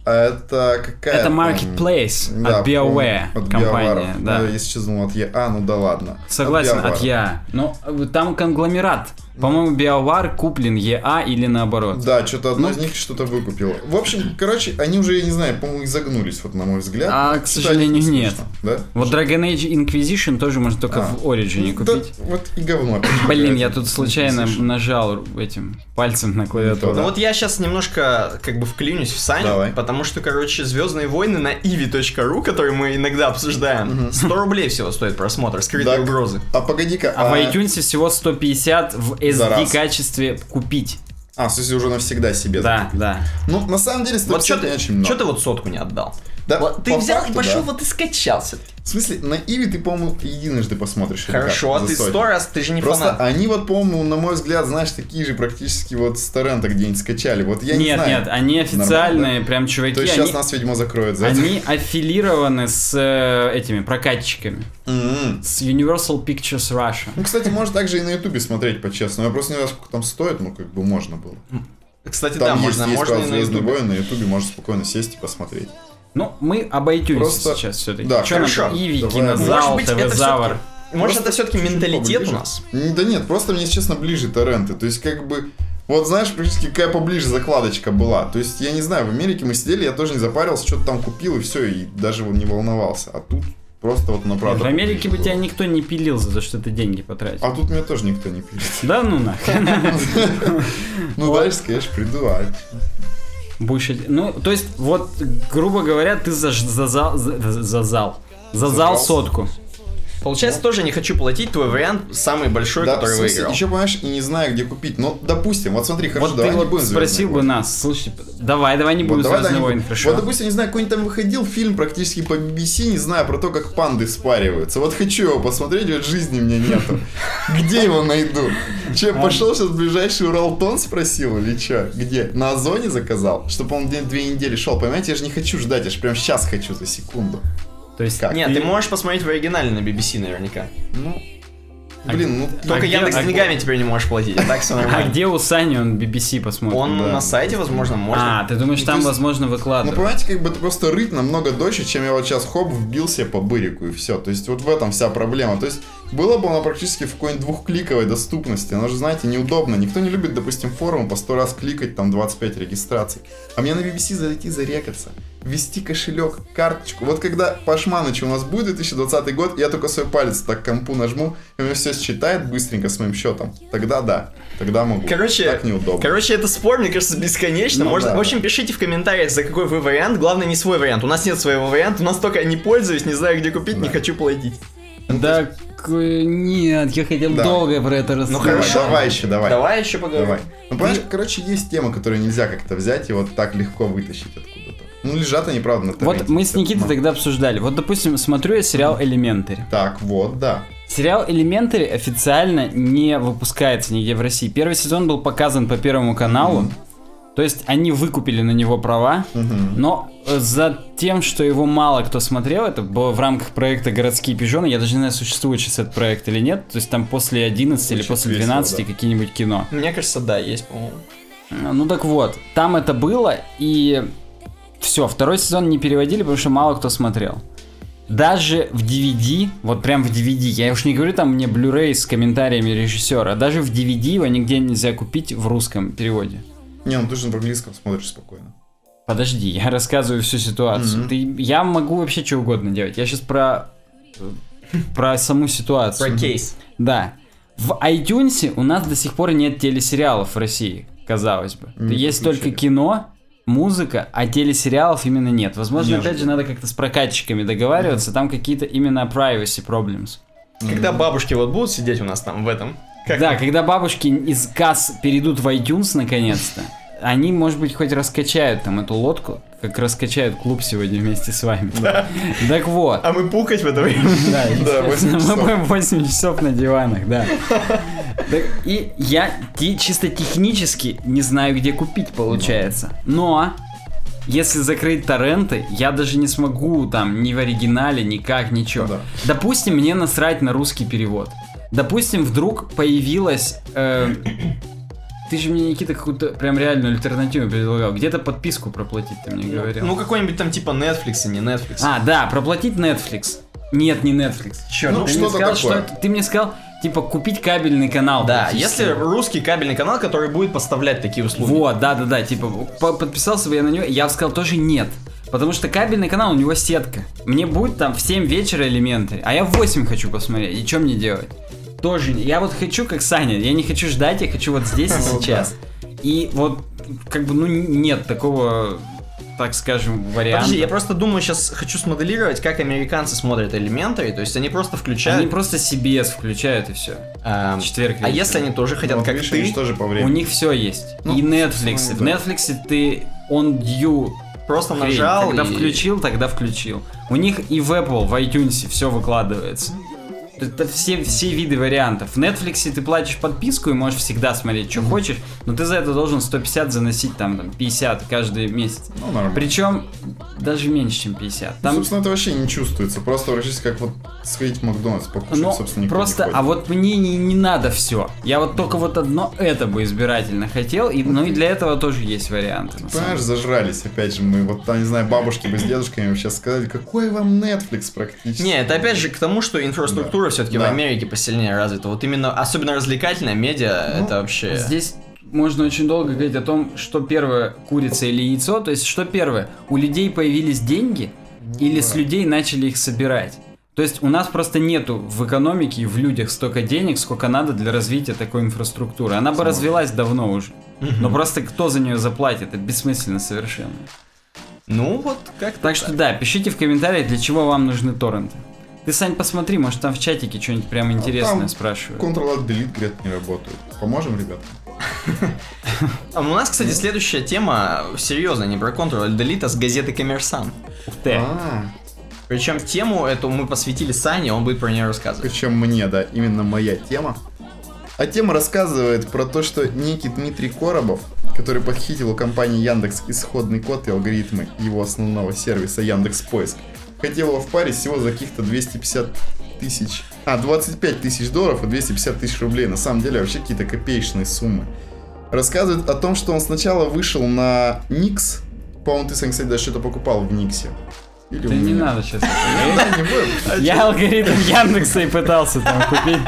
Это какая Это marketplace Да, от BioWare от компания, BioWare. да. Ну, если честно, думал, от EA, ну да ладно. Согласен, от BioWare. я. Э, там конгломерат. По-моему, BioWare куплен EA или наоборот. Да, что-то одно Ну. из них что-то выкупило. В общем, короче, они уже, я не знаю, по-моему, изогнулись, вот на мой взгляд. А, к сожалению, это нет. Да? Вот Dragon Age Inquisition тоже можно только А. в Origin Да, купить. вот и говно. Блин, я тут случайно нажал этим пальцем на клавиатуру. Ну Да. вот я сейчас немножко как бы вклинюсь в Саню, Давай. потому что, короче, Звездные войны на ivi.ru, который мы иногда обсуждаем, 100 рублей всего стоит просмотр, скрытые угрозы. А погоди-ка, А в iTunes всего 150 в SD качестве купить. А, в смысле, уже навсегда себе. Да, да. Ну, на самом деле, Вот 150 что не ты, очень много. чё ты вот сотку не отдал? Да, Вот ты по взял факту, и пошел, да. вот и скачался. В смысле, на Иви ты, по-моему, единожды посмотришь. Хорошо, а ты сто раз, ты же не Просто фанат. они вот, по-моему, на мой взгляд, знаешь, такие же практически вот с торрента где-нибудь скачали. Вот я не нет, знаю. нет, они официальные, прям чуваки, То есть они, сейчас нас, видимо, закроют за это. они аффилированы с э, этими прокатчиками. М-м. С Universal Pictures Russia. Ну, кстати, можно также и на Ютубе смотреть, по-честному. Я просто не знаю, сколько там стоит, ну, как бы можно было. Кстати, да, Там есть, можно, есть, можно и на ютубе. на Ютубе можно спокойно сесть и посмотреть. Ну, мы об iTunes Просто- сейчас все-таки. да, Что хорошо. Иви, Давай. Кинозал, Может быть, это ТВ-Завр. Может, Просто это все-таки менталитет у нас? Да нет, просто мне, честно, ближе торренты. То есть, как бы, вот знаешь, практически какая поближе закладочка была. То есть, я не знаю, в Америке мы сидели, я тоже не запарился, что-то там купил и все, и даже вот не волновался. А тут просто вот на правду. В Америке бы поближе тебя было. никто не пилил за то, что ты деньги потратил. А тут меня тоже никто не пилит. Да ну нахрен. *laughs* Ну, дальше, конечно, приду, а Будешь... Ну, то есть, вот, грубо говоря, ты за, за, зал- за, за зал. За зал сотку. Получается, тоже не хочу платить, твой вариант самый большой, Да, в который смысле, выиграл. еще, понимаешь, и не знаю, где купить. Ну, допустим, вот смотри, хорошо, вот давай ты не вот будем спросил «Звездные бы войны». нас, слушай, давай, давай не Вот будем давай, да, «Звездные не войны», будем. хорошо. Вот, допустим, не знаю, какой-нибудь там выходил фильм практически по BBC, не знаю, про то, как панды спариваются. Вот хочу его посмотреть, вот жизни мне нету. Где его найду? Че, пошел сейчас в ближайший Уралтон спросил или че? Где? На Озоне заказал? Чтобы он две недели шел, понимаете? Я же не хочу ждать, я же прям сейчас хочу, за секунду. То есть, Как? Нет, ты можешь посмотреть в оригинале на BBC наверняка. Ну, блин, ну... Только где- Яндекс а деньгами теперь не можешь платить, а так все *laughs* А где у Сани он BBC посмотрит? Он Да. на сайте, возможно, можно. А, ты думаешь, Ну, там, есть- возможно, Ну, выкладывают? понимаете, как бы это просто рыть намного дольше, чем я вот сейчас хоп вбил себе по бырику и все. То есть вот в этом вся проблема. То есть было бы оно практически в какой-нибудь двухкликовой доступности. Оно же, знаете, неудобно. Никто не любит, допустим, форум по 100 раз кликать, там 25 регистраций. А мне на BBC зайти зарекаться. Ввести кошелек, карточку. Вот когда Пашманыч у нас будет 2020 год, я только свой палец так к компу нажму, и у меня все считает быстренько с моим счетом. Тогда да, тогда могу. Короче, так неудобно. Короче, это спор, мне кажется, бесконечно. Ну Можно, да. В общем, пишите в комментариях, за какой вы вариант. Главное, не свой вариант. У нас нет своего варианта. У нас только не пользуюсь, не знаю, где купить, не Да. хочу платить. Да, к- нет, я хотел Да. долго про это рассказать. Давай, хорошо. Давай еще, давай. Давай еще поговорим. Давай. Ну, понимаешь, короче, есть темы, которые нельзя как-то взять и вот так легко вытащить откуда-то. Ну, лежат они, правда, на торренте. Вот мы с Никитой Это тогда обсуждали. Вот, допустим, смотрю я сериал «Элементари». Так, вот, да. Сериал «Элементари» официально не выпускается нигде в России. Первый сезон был показан по Первому каналу. То есть они выкупили на него права, но э, за тем, что его мало кто смотрел, это было в рамках проекта «Городские пижоны», я даже не знаю, существует сейчас этот проект или нет, то есть там после 11 или Звучит после весело, 12 да. какие-нибудь кино. Мне кажется, да, есть, по-моему. Ну так вот, там это было, и все, второй сезон не переводили, потому что мало кто смотрел. Даже в DVD, вот прям в DVD, я уж не говорю там мне Blu-ray с комментариями режиссера, даже в DVD его нигде нельзя купить в русском переводе. Не, ну ты же на английском смотришь спокойно. Подожди, я *laughs* рассказываю всю ситуацию. Мгм. Ты, я могу вообще что угодно делать. Я сейчас про про саму ситуацию. Про кейс. Да. В iTunes у нас до сих пор нет телесериалов в России, казалось бы. Не Есть подключили. только кино, музыка, а телесериалов именно нет. Возможно, опять Неожиданно. же, надо как-то с прокатчиками договариваться, там какие-то именно privacy problems. Когда бабушки вот будут сидеть у нас там в этом. Как Да, когда бабушки из касс перейдут в iTunes наконец-то, они, может быть, хоть раскачают там эту лодку, как раскачают клуб сегодня вместе с вами. Так вот. А мы пукать в это время. Да, Да, естественно, 8 мы часов. будем 8 часов на диванах, да. *laughs* Так, И я чисто технически не знаю, где купить, получается. Но если закрыть торренты, я даже не смогу там ни в оригинале, никак, ничего. Да. Допустим, мне насрать на русский перевод. Допустим, вдруг появилась... э, ты же мне, Никита, какую-то прям реальную альтернативу предлагал. Где-то подписку проплатить, ты мне говорил. Ну, какой-нибудь там типа Netflix, и не Netflix. А, да, проплатить Netflix. Нет, не Netflix. Черт, Ну, ты, мне что-то сказал, такое. что ты мне сказал, типа, купить кабельный канал. Да, если русский кабельный канал, который будет поставлять такие услуги. Вот, да, да, да, типа, по- подписался бы я на него, я бы сказал тоже нет. Потому что кабельный канал, у него сетка. Мне будет там в 7 вечера элементы, а я в 8 хочу посмотреть. И что мне делать? Тоже, я вот хочу, как Саня, я не хочу ждать, я хочу вот здесь и Ну, сейчас. *laughs* И вот, как бы, ну, нет такого, так скажем, варианта. Подожди, я просто думаю, сейчас хочу смоделировать, как американцы смотрят элементари, то есть они просто включают... Они просто CBS включают и все. а, четверг а вечером. если они тоже хотят, Вот как видишь, ты, тоже по У времени. них все есть. Ну, и Netflix. ну, В. Netflix ты on due просто хрень. нажал Когда и... включил, тогда включил. У них и в Apple, в iTunes все выкладывается. Это все, все виды вариантов. В Netflix ты платишь подписку и можешь всегда смотреть, что хочешь, но ты за это должен 150 заносить, там, там 50 каждый месяц. Ну, нормально. Причем даже меньше, чем 50. Ну, Там собственно, это вообще не чувствуется. Просто практически как вот сходить в Макдональдс, покушать, Ну, собственно, никто просто, не а вот мне не, не надо все. Я вот только вот одно это бы избирательно хотел, и, ну и для этого тоже есть варианты. самом Понимаешь, зажрались, опять же, мы вот там, не знаю, бабушки бы с дедушками вообще сказали, какой вам Netflix практически. Не, это опять же к тому, что инфраструктура Да. все-таки в Да. Америке посильнее развита. Вот именно, особенно развлекательная медиа, Ну, это вообще... Здесь можно очень долго говорить о том, что первое, курица или яйцо. То есть, что первое, у людей появились деньги, или с людей начали их собирать. То есть у нас просто нету в экономике и в людях столько денег, сколько надо для развития такой инфраструктуры. Она бы развелась давно уже. Но просто кто за нее заплатит, это бессмысленно совершенно. Ну, вот как Так что да, пишите в комментариях, для чего вам нужны торренты. Ты, Сань, посмотри, может там в чатике что-нибудь прям интересное А спрашивают. Ctrl-Alt-Delete, говорят, не работают. Поможем, ребят? *laughs* А у нас, кстати, следующая тема серьезная, не про Ctrl Delete, а с газеты Коммерсант. Ух ты. А, Причем тему эту мы посвятили Сане, он будет про нее рассказывать. причем мне, да, именно моя тема. А тема рассказывает про то, что некий Дмитрий Коробов, который похитил у компании Яндекс исходный код и алгоритмы его основного сервиса Яндекс Поиск, хотел его впарить всего за каких-то 250 тысяч, а, 25 тысяч долларов и 250 тысяч рублей. На самом деле вообще какие-то копеечные суммы. Рассказывает о том, что он сначала вышел на Никс. По-моему, ты, Сань, кстати, даже что-то покупал в Никсе. Или Да не надо сейчас. *laughs* Не. Я алгоритм Яндекса и пытался там купить.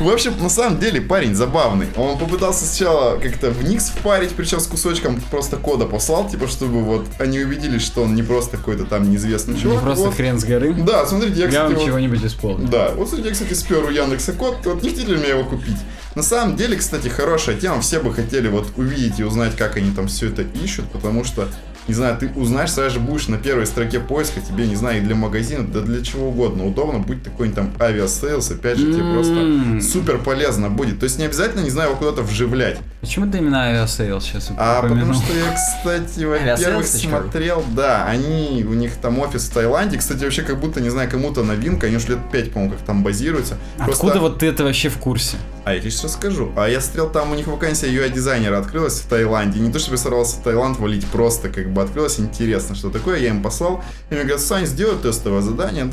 В общем, на самом деле парень забавный. Он попытался сначала как-то в Никс впарить, причем с кусочком просто кода послал, типа, чтобы вот они убедились, что он не просто какой-то там неизвестный Не чувак. просто Вот. хрен с горы. Да, смотрите, я, Я кстати, вам вот- чего-нибудь исполню. Да, вот смотрите, я, кстати, спер у Яндекса код, вот не хотели ли мне его купить? На самом деле, кстати, хорошая тема, все бы хотели вот увидеть и узнать, как они там все это ищут, потому что не знаю, ты узнаешь, сразу же будешь на первой строке поиска, тебе, не знаю, и для магазина, да для чего угодно удобно, будь такой там Aviasales, опять же, тебе М. просто супер полезно будет. То есть не обязательно, не знаю, его куда-то вживлять. Почему ты именно Aviasales сейчас А упомянул? потому что я, кстати, во-первых, смотрел, да, они, у них там офис в Таиланде, кстати, вообще как будто, не знаю, кому-то новинка, они уж лет 5, по-моему, как там базируются. Просто- Откуда вот ты это вообще в курсе? А я тебе сейчас расскажу. А я смотрел, там у них вакансия UI-дизайнера открылась в Таиланде. Не то, чтобы я сорвался в Таиланд валить, просто как бы открылось интересно, что такое. Я им послал. И мне говорят, Сань, сделай тестовое задание.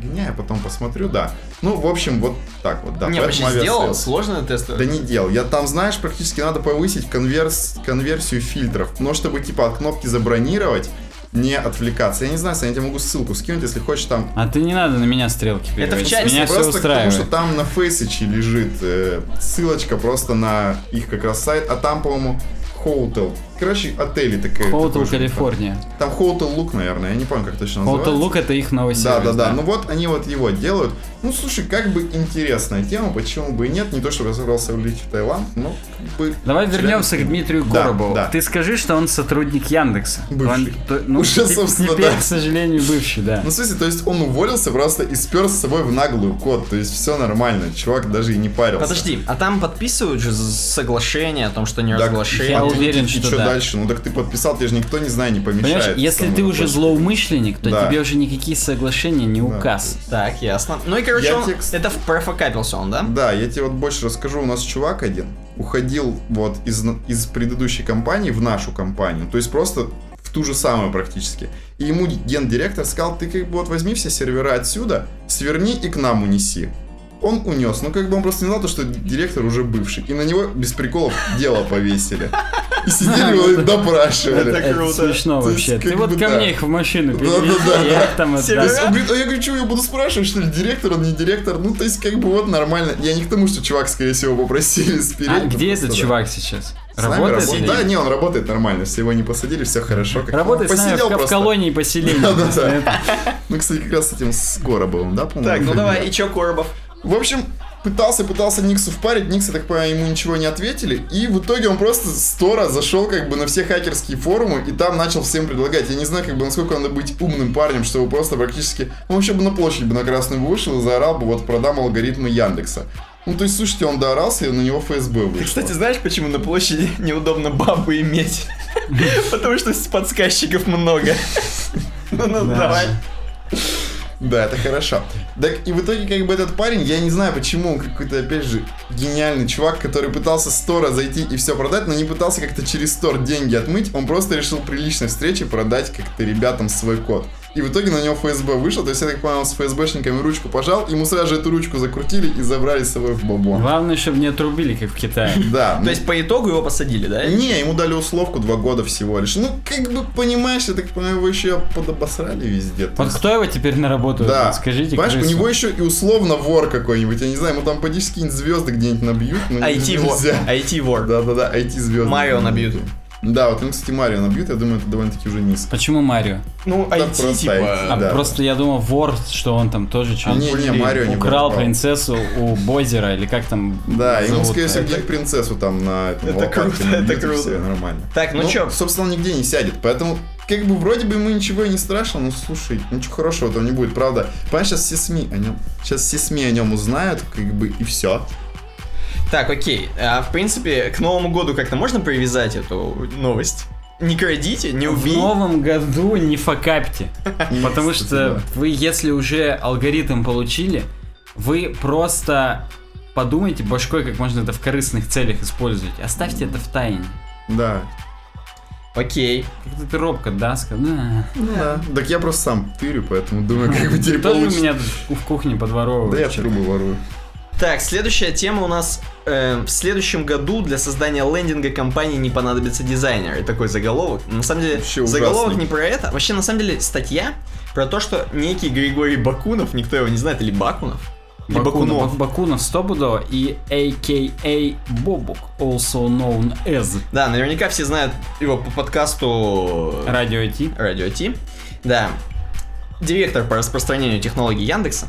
Фигня, я потом посмотрю, да. Ну, в общем, вот так вот, да. Не, Поэтому вообще сделал, Aviasales. сложно тест. Да не делал. Я там, знаешь, практически надо повысить конверс... конверсию фильтров. Но чтобы, типа, от кнопки забронировать, не отвлекаться. Я не знаю, Саня, я тебе могу ссылку скинуть, если хочешь там А ты не надо на меня стрелки Это в переводить. чате Меня все Просто потому, устраивает. что там на фейсиче лежит э, ссылочка просто на их как раз сайт, а там, по-моему, Hotel. Короче, отели такие. Hotel Калифорния. Там Hotel Look, наверное, я не помню, как точно Hotel называется. Look это их новый Да, сервис. да, да. Ну вот они вот его делают. Ну, слушай, как бы интересная тема, почему бы и нет. Не то, чтобы я собрался улететь в Таиланд, но как бы... Давай вернемся к Дмитрию Да, Коробову. да. Ты скажи, что он сотрудник Яндекса. Бывший. Он- то- ну, Уже, те- собственно, теперь, да. к сожалению, бывший, да. Ну, в смысле, то есть он уволился просто и спер с собой в наглую код. То есть все нормально. Чувак даже и не парился. Подожди, а там подписывают же соглашение о том, что не Так, разглашение. я уверен, что да. Дальше? Ну так ты подписал, тебе же никто не знаю, не помешает. Понимаешь, если ты уже больше. злоумышленник, то Да. тебе уже никакие соглашения не указ. Так, ясно. Ну и, короче, Я он, текст- это профокапился он, да? Да, я тебе вот больше расскажу. У нас чувак один уходил вот из, из предыдущей компании в нашу компанию. То есть просто в ту же самую практически. И ему гендиректор сказал, ты как бы вот возьми все сервера отсюда, сверни и к нам унеси. Он унес, ну как бы он просто не знал, то, что директор уже бывший. И на него без приколов дело повесили. И сидели его и допрашивали. Это круто. смешно вообще. Ты вот ко мне их в машину перевези, я их там отдам. а я говорю, что я буду спрашивать, что ли, директор, он не директор? Ну, то есть, как бы вот нормально. Я не к тому, что чувак, скорее всего, попросили спереть. А где этот чувак сейчас? С нами Работает? работает? или Да, не, он работает нормально, все его не посадили, все хорошо. Как Работает с нами посидел в, в просто. колонии поселения. *laughs* Да. Ну, кстати, как раз с этим скоро был, да, по-моему? Так, ну давай, и чё, Коробов? В общем, пытался, пытался Никсу впарить, Никс, я так понимаю, ему ничего не ответили, и в итоге он просто сто раз зашел как бы на все хакерские форумы, и там начал всем предлагать. Я не знаю, как бы, насколько надо быть умным парнем, чтобы просто практически, он вообще бы на площадь бы на красную вышел и заорал бы, вот, продам алгоритмы Яндекса. Ну, то есть, слушайте, он доорался, и на него ФСБ вышло. Ты, кстати, знаешь, почему на площади *laughs* неудобно бабу иметь? *laughs* Потому что подсказчиков много. *laughs* Ну, ну, Да. давай. Да, это хорошо. Так и в итоге, как бы этот парень, я не знаю, почему он какой-то, опять же, гениальный чувак, который пытался с Тора зайти и все продать, но не пытался как-то через Тор деньги отмыть, он просто решил при личной встрече продать как-то ребятам свой код. И в итоге на него ФСБ вышел, то есть я так понял, он с ФСБшниками ручку пожал, ему сразу же эту ручку закрутили и забрали с собой в бабло. Главное, чтобы не отрубили, как в Китае. *laughs* Да, То есть по итогу его посадили, да? не, ему дали условку два года всего лишь. Ну, как бы, понимаешь, я так понимаю, его еще подобосрали везде. Вот кто его теперь на работу Да. Скажите, Понимаешь, у него еще и условно вор какой-нибудь. Я не знаю, ему там поди какие-нибудь звезды где-нибудь набьют. но не- IT-вор. IT-вор. Да-да-да, IT-звезды. Марио набьют. Да, вот он, кстати, Марио набьют, я думаю, это довольно-таки уже низко. Почему Марио? Ну, Да, IT, просто типа... IT. А Да. просто я думал, вор, что он там тоже что-то Не, не, Марио не украл принцессу у Бозера, или как там Да, ему, скорее всего, где принцессу там на этом Это круто, это круто. всё, нормально. Так, ну чё? собственно, он нигде не сядет, поэтому как бы вроде бы ему ничего и не страшно, но слушай, ничего хорошего там не будет, правда. Понимаешь, сейчас все СМИ о нем, сейчас все СМИ о нем узнают, как бы, и все. Так, окей. А, в принципе, к Новому году как-то можно привязать эту новость? Не крадите, не В убей. новом году не факапьте. *laughs* Потому что вы, если уже алгоритм получили, вы просто подумайте башкой, как можно это в корыстных целях использовать. Оставьте это в тайне. Да. Окей. Как-то ты робко, да, сказал, да. Ну да. Так я просто сам тырю, поэтому думаю, как бы *laughs* теперь Тоже у меня в кухне подворовывают. Да я трубы ворую. Так, следующая тема у нас. э, в следующем году для создания лендинга компании не понадобится дизайнер. И такой заголовок. На самом деле, Вообще заголовок ужасный. не про это. Вообще, на самом деле, статья про то, что некий Григорий Бакунов, никто его не знает, или Бакунов, или Бакунов, Бакунов. Бакунов стопудово и a.k.a. Бобук, also known as Да, наверняка все знают его по подкасту Радио IT. Радио Ти. Да. Директор по распространению технологий Яндекса.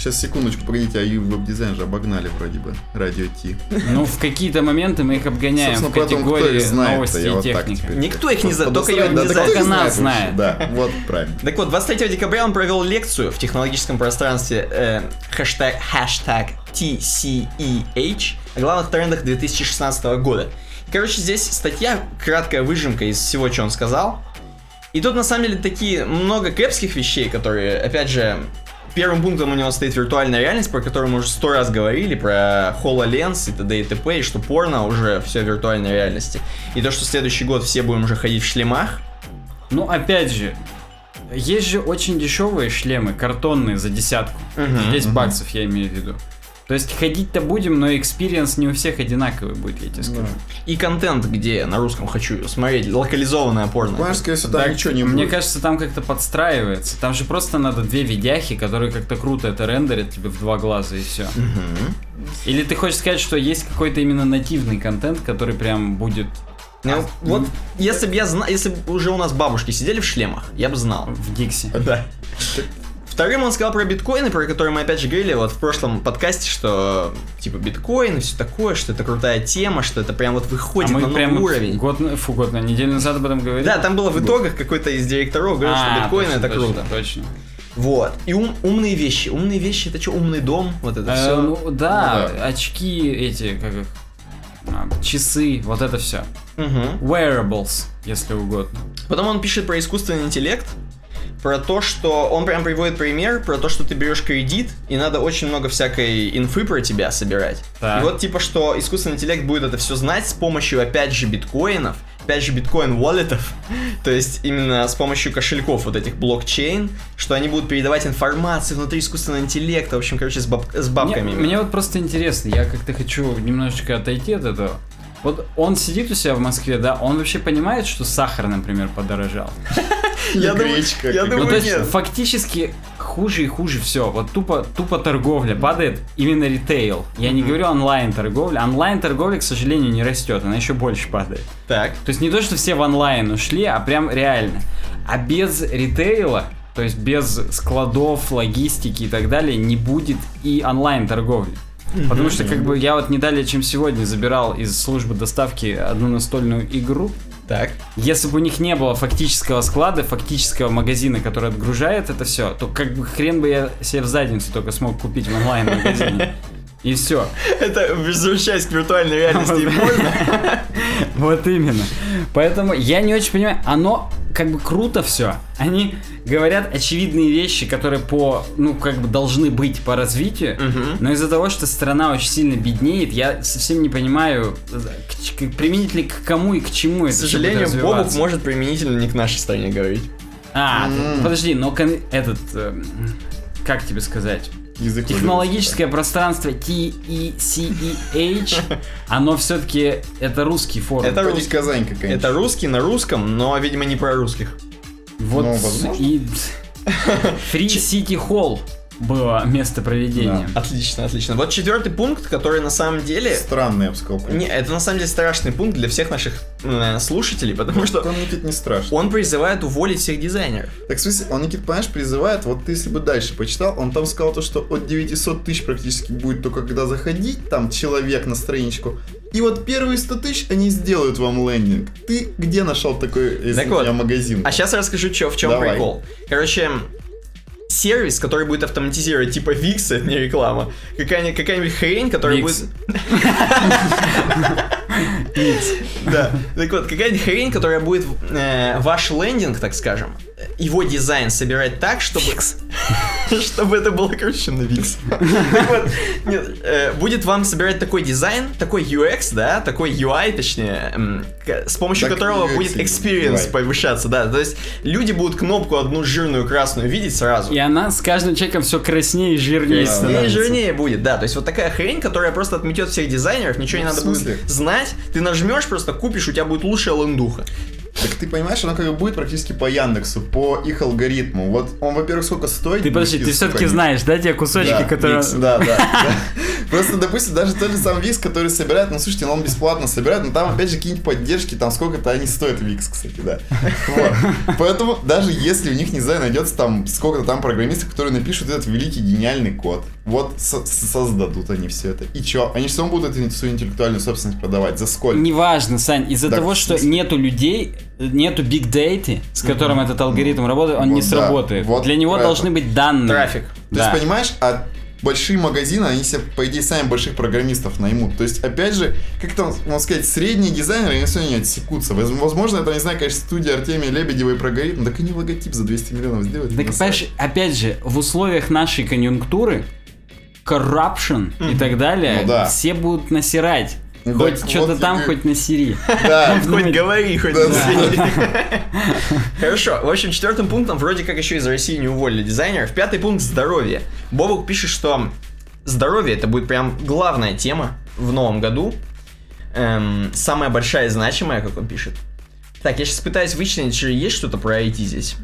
Сейчас, секундочку, погодите, а и веб-дизайн же обогнали вроде бы, радио Ти. Ну, в какие-то моменты мы их обгоняем в категории новости и техника. теперь. Никто их не знает, только ее не знает. Только нас знает. Да, вот, правильно. Так вот, 23 декабря он провел лекцию в технологическом пространстве э, хэштег, хэштег TCEH о главных трендах 2016 года. Короче, здесь статья, краткая выжимка из всего, что он сказал. И тут, на самом деле, такие много кэпских вещей, которые, опять же, первым пунктом у него стоит виртуальная реальность, про которую мы уже сто раз говорили, про HoloLens и т.д. и т.п., и что порно уже все в виртуальной реальности. И то, что следующий год все будем уже ходить в шлемах, Ну, опять же, есть же очень дешевые шлемы, картонные за десятку. Мгм, 10 баксов я имею в виду. То есть ходить-то будем, но experience не у всех одинаковый будет, я тебе скажу. И контент, где я на русском хочу смотреть, локализованное порно. Понимаешь, скорее всего, там Так, ничего не Мне будет. кажется, там как-то подстраивается. Там же просто надо две видяхи, которые как-то круто это рендерят тебе в два глаза и все. Мгм. Или ты хочешь сказать, что есть какой-то именно нативный контент, который прям будет Ну, А, вот, ну. если бы я знал, если бы уже у нас бабушки сидели в шлемах, я бы знал. в Дикси. Да. Вторым он сказал про биткоины, про которые мы опять же говорили вот в прошлом подкасте, что типа биткоин и все такое, что это крутая тема, что это прям вот А выходит на мы новый прям уровень. год, на- фу, год на неделю назад об этом говорили. Да, там было в итогах какой-то из директоров говорил, что А, биткоин точно, это точно, круто. Точно. Вот. И ум- умные вещи. Умные вещи это что, умный дом? Вот это Э, все. ну, да, Ну да. очки эти, как их, а, часы, вот это все. Wearables, если угодно. Потом он пишет про искусственный интеллект, про то, что он прям приводит пример, про то, что ты берешь кредит, и надо очень много всякой инфы про тебя собирать. Так. И вот типа, что искусственный интеллект будет это все знать с помощью, опять же, биткоинов, опять же, биткоин-воллетов, *laughs* то есть именно с помощью кошельков вот этих блокчейн, что они будут передавать информацию внутри искусственного интеллекта, в общем, короче, с, баб- с бабками. Мне, мне вот просто интересно, я как-то хочу немножечко отойти от этого. Вот он сидит у себя в Москве, да, он вообще понимает, что сахар, например, подорожал. *laughs* Я думаю- Гречка, я как- думаю, Ну, то есть, нет. фактически хуже и хуже все. Вот тупо, тупо торговля падает, именно ритейл. Я не говорю онлайн торговля. Онлайн торговля, к сожалению, не растет, она еще больше падает. Так. То есть не то, что все в онлайн ушли, а прям реально. А без ритейла, то есть без складов, логистики и так далее, не будет и онлайн торговли. Потому что как бы я вот не далее, чем сегодня, забирал из службы доставки одну настольную игру. Так. Если бы у них не было фактического склада, фактического магазина, который отгружает это все, то как бы хрен бы я себе в задницу только смог купить в онлайн-магазине. И все. *laughs* Это возвращаясь к виртуальной реальности *laughs* и. *laughs* Вот именно. Поэтому я не очень понимаю, оно как бы круто все. Они говорят очевидные вещи, которые по, ну, как бы должны быть по развитию, но из-за того, что страна очень сильно беднеет, я совсем не понимаю, к, к- применить ли к кому и к чему К это будет сожалению, Бобук может применительно не к нашей стране говорить. А, подожди, но кон- этот, эм, как тебе сказать? Язык Технологическое пространство TECEH, оно все-таки это русский форум. Это русский. Казань какая-нибудь. Это русский на русском, но, видимо, не про русских. Вот Ну, и Free City Hall было место проведения. Отлично, отлично. Вот четвертый пункт, который на самом деле... Странный, я бы сказал. Не, это на самом деле страшный пункт для всех наших э, слушателей, потому что Он, Никит, не страшно. он призывает уволить всех дизайнеров. Так, в смысле, он, Никит, понимаешь, призывает, вот ты, если бы дальше почитал, он там сказал то, что от 900 тысяч практически будет только когда заходить, там, человек на страничку, и вот первые 100 тысяч они сделают вам лендинг. Ты где нашел такой, если Так вот, магазин? А сейчас расскажу, чё, в чем Давай. прикол. Короче, сервис, который будет автоматизировать типа Викс, это не реклама, какая-нибудь, какая-нибудь хрень, которая Викс. будет... *laughs* *laughs* Да. Так вот, какая-нибудь хрень, которая будет э, ваш лендинг, так скажем, его дизайн собирать так, чтобы... *laughs* Чтобы это было круче на Викс. Э, будет вам собирать такой дизайн, такой UX, да, такой UI, точнее, с помощью которого будет experience повышаться, да. То есть люди будут кнопку одну жирную красную видеть сразу. И она с каждым человеком все краснее и жирнее становится. Жирнее будет, да. То есть вот такая хрень, которая просто отметет всех дизайнеров, ничего не надо будет знать, 5, ты нажмешь просто, купишь, у тебя будет лучшая лендуха. Так ты понимаешь, оно как бы будет практически по Яндексу, по их алгоритму. Вот он, во-первых, сколько стоит. Ты подожди, ты все-таки знаешь, да, те кусочки, да, которые. Микс, да, да. Просто, допустим, даже тот же сам Викс, который собирает, ну слушайте, ну, он бесплатно собирает, но там опять же какие-нибудь поддержки, там сколько-то они стоят Викс, кстати, да. Поэтому даже если у них, не знаю, найдется там сколько-то там программистов, которые напишут этот великий гениальный код, вот со- создадут они все это. И чё? Они все равно будут эту свою интеллектуальную собственность продавать. За сколько? Неважно, Сань, из-за Так, того, что нету людей, нету big data, с которым этот алгоритм работает, он не Вот да, сработает. вот Для него должны это. быть данные. Трафик. То Да. есть, понимаешь, а большие магазины, они себе, по идее, сами больших программистов наймут. То есть, опять же, как там, можно сказать, средние дизайнеры, они все не отсекутся. Воз- Возможно, это, не знаю, конечно, студия Артемия Лебедевой про алгоритм, так они логотип за 200 миллионов сделают. Так, понимаешь, опять же, в условиях нашей конъюнктуры, corruption и так далее, Ну да. все будут насирать. Ну хоть так что-то вот там, и- хоть насери. Да, *laughs* Хоть говори, хоть Да, не да. сиди. *laughs* Хорошо. В общем, четвертым пунктом вроде как еще из России не уволили дизайнеров. Пятый пункт – здоровье. Бобук пишет, что здоровье – это будет прям главная тема в новом году. Эм, самая большая и значимая, как он пишет. Так, я сейчас пытаюсь вычленить, что есть что-то про IT здесь.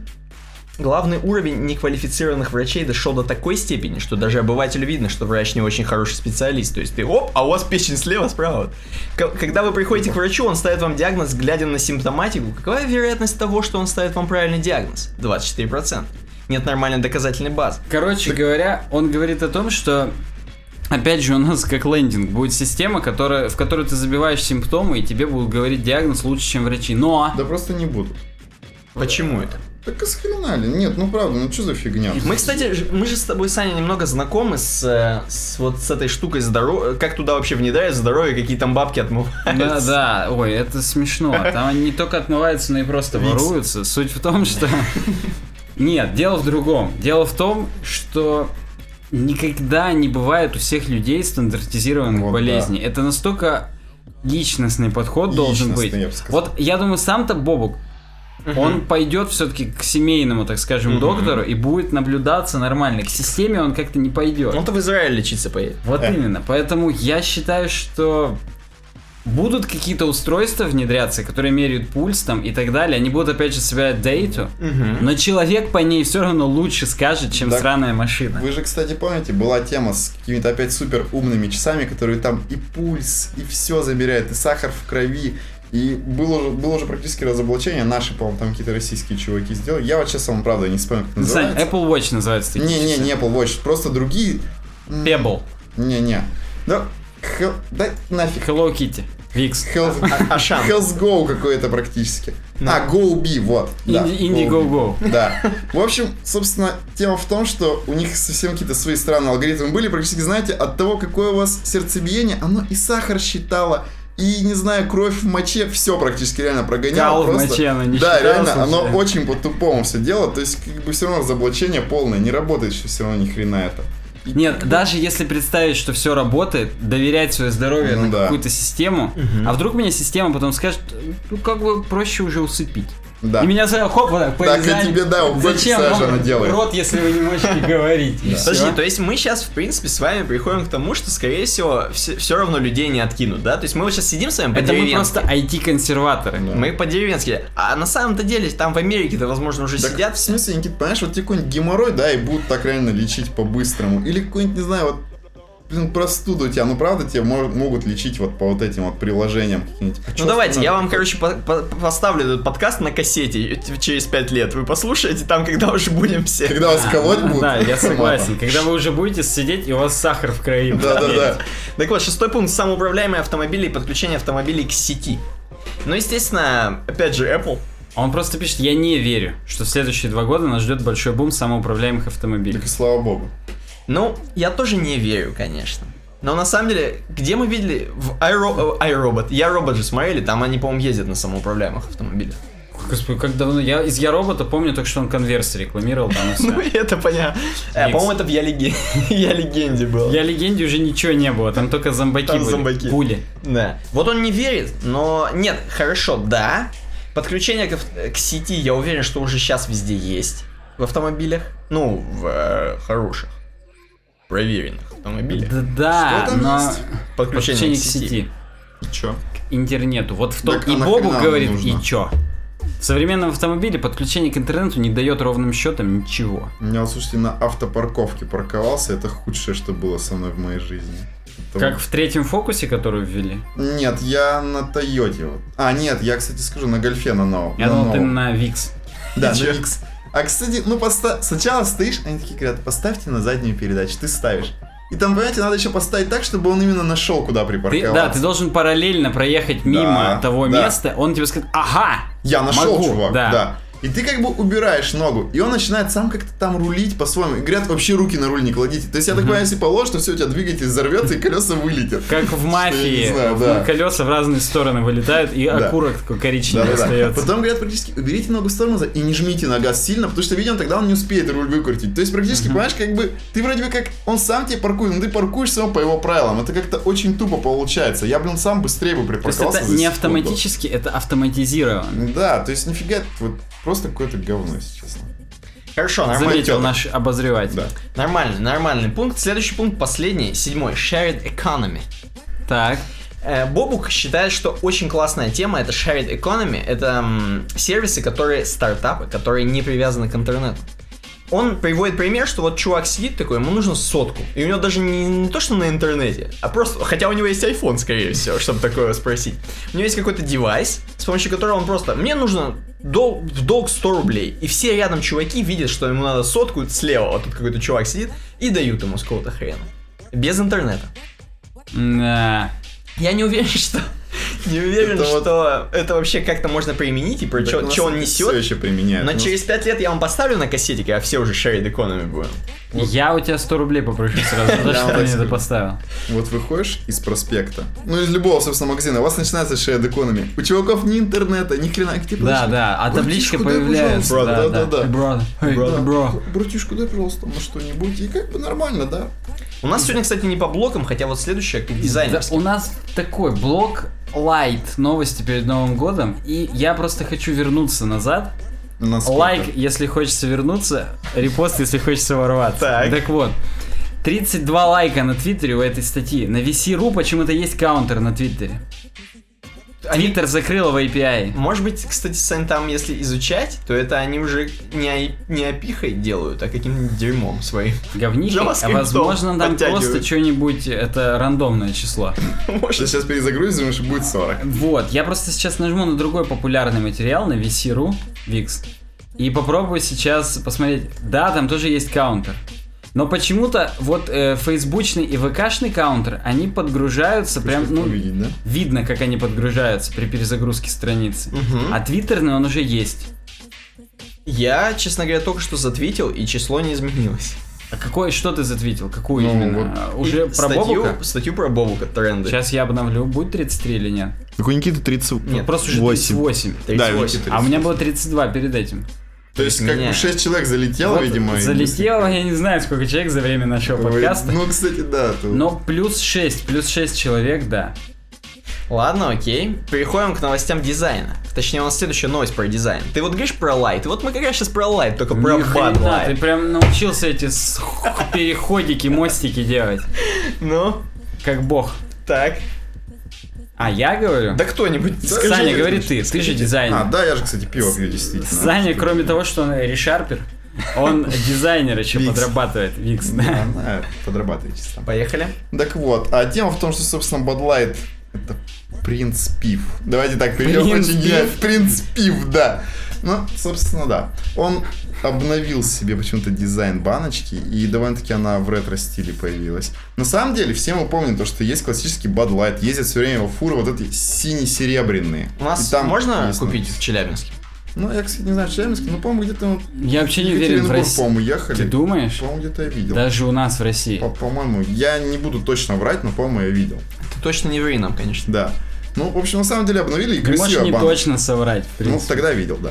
Главный уровень неквалифицированных врачей дошел до такой степени, что даже обывателю видно, что врач не очень хороший специалист. То есть ты, оп, а у вас печень слева, справа. Когда вы приходите к врачу, он ставит вам диагноз, глядя на симптоматику. Какова вероятность того, что он ставит вам правильный диагноз? 24%. Нет нормальной доказательной базы. Короче говоря, он говорит о том, что Опять же, у нас как лендинг будет система, которая, в которую ты забиваешь симптомы, и тебе будут говорить диагноз лучше, чем врачи. Но Да просто не будут. Почему это? Так а схренали? Нет, ну правда, ну что за фигня? Мы, кстати, мы же с тобой, Саня, немного знакомы с, э, с вот с этой штукой здоровья. Как туда вообще внедряют здоровье, какие там бабки отмываются. Да, да, ой, это смешно. Там они не только отмываются, но и просто Викс. воруются. Суть в том, что... Нет, дело в другом. Дело в том, что никогда не бывает у всех людей стандартизированных Вот болезней. Это настолько личностный подход должен быть. Личностный, я. Вот я думаю, сам-то Бобук, он пойдет все-таки к семейному, так скажем, Мгм. доктору и будет наблюдаться нормально. К системе он как-то не пойдет. Он-то в Израиль лечиться поедет. Вот Э. именно. Поэтому я считаю, что будут какие-то устройства внедряться, которые меряют пульс там и так далее. Они будут опять же собирать дейту, но человек по ней все равно лучше скажет, чем Так сраная машина. Вы же, кстати, помните, была тема с какими-то опять супер умными часами, которые там и пульс, и все замеряют, и сахар в крови. И было, уже- было уже практически разоблачение. Наши, по-моему, там какие-то российские чуваки сделали. Я вот сейчас вам, правда, не вспомню, как Ну, Сань, называется. Apple Watch называется такие Не, не, не Apple Watch, просто другие. Pebble, Не, не. Да, хел- да нафиг. Hello Kitty, Vix, Health, Ашан. Health Go какой-то практически. А, Go B, вот. да, Инди- Indiegogo. Да. В общем, собственно, тема в том, что у них совсем какие-то свои странные алгоритмы были. Практически, знаете, от того, какое у вас сердцебиение, оно и сахар считало, и, не знаю, кровь в моче, все практически реально прогоняло. Кал в просто. моче оно не Да, реально, оно слушай. очень по-тупому все дело. То есть, как бы все равно разоблачение полное, не работает все равно ни хрена это. И Нет, даже если представить, что все работает, доверять свое здоровье Ну на да. какую-то систему, а вдруг меня система потом скажет, ну как бы проще уже усыпить. Да. И меня сразу хоп, вот так, по Так, и тебе, да, Зачем вам делает. рот, если вы не можете *laughs* говорить? Подожди, то есть мы сейчас, в принципе, с вами приходим к тому, что, скорее всего, все, равно людей не откинут, да? То есть мы вот сейчас сидим с вами Это мы просто IT-консерваторы. Мы по-деревенски. А на самом-то деле, там в Америке-то, возможно, уже сидят в все. смысле, Никит, понимаешь, вот тебе какой-нибудь геморрой, да, и будут так реально лечить по-быстрому. Или какой-нибудь, не знаю, вот блин, простуду у тебя, ну правда тебе мо- могут лечить вот по вот этим вот приложениям каким-нибудь. А Ну давайте, я вам, короче, по- по- поставлю этот подкаст на кассете через пять лет. Вы послушаете там, когда уже будем все. Когда вас колоть будут? Да, я согласен. Когда вы уже будете сидеть, и у вас сахар в крови. Да-да-да. Так вот, шестой пункт. Самоуправляемые автомобили и подключение автомобилей к сети. Ну, естественно, опять же, Apple. Он просто пишет, я не верю, что в следующие два года нас ждет большой бум самоуправляемых автомобилей. Так и слава богу. Ну, я тоже не верю, конечно. Но на самом деле, где мы видели в iRo- э, iRobot? Я робот же смотрели, там они, по-моему, ездят на самоуправляемых автомобилях. Господи, как давно. Я из Я робота помню только, что он конверсы рекламировал там и *laughs* Ну, все. это понятно. Э, по-моему, это в Я, Леге- *laughs* Я легенде было. Я легенде уже ничего не было, там только зомбаки Там были. зомбаки. Пули. Да. Вот он не верит, но нет, хорошо, да. Подключение к, к сети, я уверен, что уже сейчас везде есть в автомобилях. Ну, в э, хороших, проверенных автомобилях. Да, но подключение к сети. И чё? к интернету. Вот в том Так, и нахрена говорит, и чё? В современном автомобиле подключение к интернету не дает ровным счетом ничего. У меня, вот, слушайте, на автопарковке парковался, это худшее, что было со мной в моей жизни. Это Как в третьем фокусе, который ввели. Нет, я на Тойоте. вот. А, нет, я, кстати, скажу, на Гольфе на новом. Я на думал, ты на Викс. Да, на? Викс. А, кстати, ну, поста... сначала стоишь, они такие говорят, поставьте на заднюю передачу, ты ставишь. И там, понимаете, надо еще поставить так, чтобы он именно нашел, куда Ты, припарковаться. да, ты должен параллельно проехать мимо Да, того да. места, он тебе скажет, ага, Я нашел, Могу, чувак, да. да. И ты как бы убираешь ногу, и он начинает сам как-то там рулить по-своему. И говорят, вообще руки на руль не кладите. То есть я так понимаю, если положишь, то все, у тебя двигатель взорвется, и колеса вылетят. как в *laughs* мафии, знаю, да. *laughs* колеса в разные стороны вылетают, и Да. окурок такой коричневый остается. Потом говорят практически, уберите ногу в сторону и не жмите на газ сильно, потому что, видимо, тогда он не успеет руль выкрутить. То есть, практически, понимаешь, как бы, ты вроде бы как, он сам тебе паркует, но ты паркуешь все по его правилам. Это как-то очень тупо получается. Я, блин, сам быстрее бы То есть припарковался это за не автоматически, это автоматизировано. Да, то есть нифига, вот просто какое-то говно, если честно. Хорошо, нормально. Заметил наш обозреватель. Да. Нормальный, нормальный пункт. Следующий пункт, последний, седьмой. Shared economy. Так, Э, Бобук считает, что очень классная тема это shared economy. Это сервисы, которые стартапы, которые не привязаны к интернету. Он приводит пример, что вот чувак сидит такой, ему нужно сотку. И у него даже не, не то, что на интернете, а просто, хотя у него есть iPhone, скорее всего, чтобы такое спросить. У него есть какой-то девайс, с помощью которого он просто, мне нужно дол- в долг 100 рублей. И все рядом чуваки видят, что ему надо сотку слева, вот тут какой-то чувак сидит, и дают ему с какого-то хрена. Без интернета. да. Я не уверен, *laughs* что... Не уверен, Это вот- что это вообще как-то можно применить, и про что он Все несет. еще применяют. Но У нас- через 5 лет я вам поставлю на кассетике, а все уже shared economy будем. Я у тебя 100 рублей попрошу сразу, за *laughs* Я что ты мне это поставил. Вот выходишь из проспекта, ну из любого, собственно, магазина, у вас начинается shared economy. У чуваков ни интернета, ни хрена, типа, Да, да, а табличка «Братишка, дай, появляется. пожалуйста». Да, Да, да, Да. bro. Братишка, дай, пожалуйста, на что-нибудь. И как бы нормально, да? У нас сегодня, кстати, не по блокам, хотя вот следующее как Да, дизайнерский. у нас такой блок light новости перед Новым годом, и я просто хочу вернуться назад. Насколько? Лайк, если хочется вернуться, репост, если хочется ворваться. Так. вот, 32 лайка на Твиттере у этой статьи. На VC.ru почему-то есть counter на Твиттере. Твиттер закрыл в API. Может быть, кстати, Сань, там, если изучать, то это они уже не, не API хой делают, а каким-нибудь дерьмом своим. Говнишко, а возможно там просто что-нибудь, это рандомное число. *laughs* Ты сейчас перезагрузишь, и будет 40. Вот, я просто сейчас нажму на другой популярный материал, на VC.ru, VIX, и попробую сейчас посмотреть. Да, там тоже есть каунтер. Но почему-то вот э, фейсбучный и ВКшный каунтер, они подгружаются прям, ну, увидеть, да? видно, как они подгружаются при перезагрузке страницы. Мгм. А твиттерный он уже есть. Я, честно говоря, только что затвитил, и число не изменилось. А какой, что ты затвитил? Какую Ну, именно? вот. А, Уже И про статью, Бобука? Статью про Бобука, тренды. Сейчас я обновлю, будет 33 или нет? Так у Никиты 30... Нет, Просто уже 38. 38. Никита А у меня было 32 перед этим. То есть, как Меня. бы 6 человек залетело, Вот видимо. и залетело, я не знаю, сколько человек за время нашего быстро- подкаста. Ну, кстати, да. то- Но плюс 6, плюс 6 человек, да. Ладно, окей. Переходим к новостям дизайна. Точнее, у нас следующая новость про дизайн. Ты вот говоришь про light, вот мы как раз сейчас про light, только про Bud Light. ты прям научился эти переходики, мостики делать. Ну, Как бог. так. А я говорю? Да кто-нибудь скажи. Саня, говори ты, ты же дизайнер. А, да, я же, кстати, пиво пью, действительно. Саня, кроме того, что он решарпер, он *laughs* дизайнер еще Викс. подрабатывает. Викс, Да, да. она подрабатывает чисто. Поехали. Так вот, а тема в том, что, собственно, Light это принц пив. Давайте так, перейдем очень гениально. Принц пив, да. Ну, собственно, да. Он обновил себе почему-то дизайн баночки, и довольно-таки она в ретро-стиле появилась. На самом деле, все мы помним то, что есть классический Bud Light, ездят все время его фуры вот эти сине-серебряные. У нас И там можно есть купить надпись. в Челябинске? Ну, я, кстати, не знаю, в Челябинске, но, по-моему, где-то вот Я вообще не уверен в России. по-моему, ехали. Ты думаешь? По-моему, где-то я видел. Даже у нас в России. По- По-моему, я не буду точно врать, но, по-моему, я видел. Ты точно не ври нам, конечно. Да. Ну, в общем, на самом деле обновили и Ты можешь красиво не банк. точно соврать, в Ну, тогда видел, да.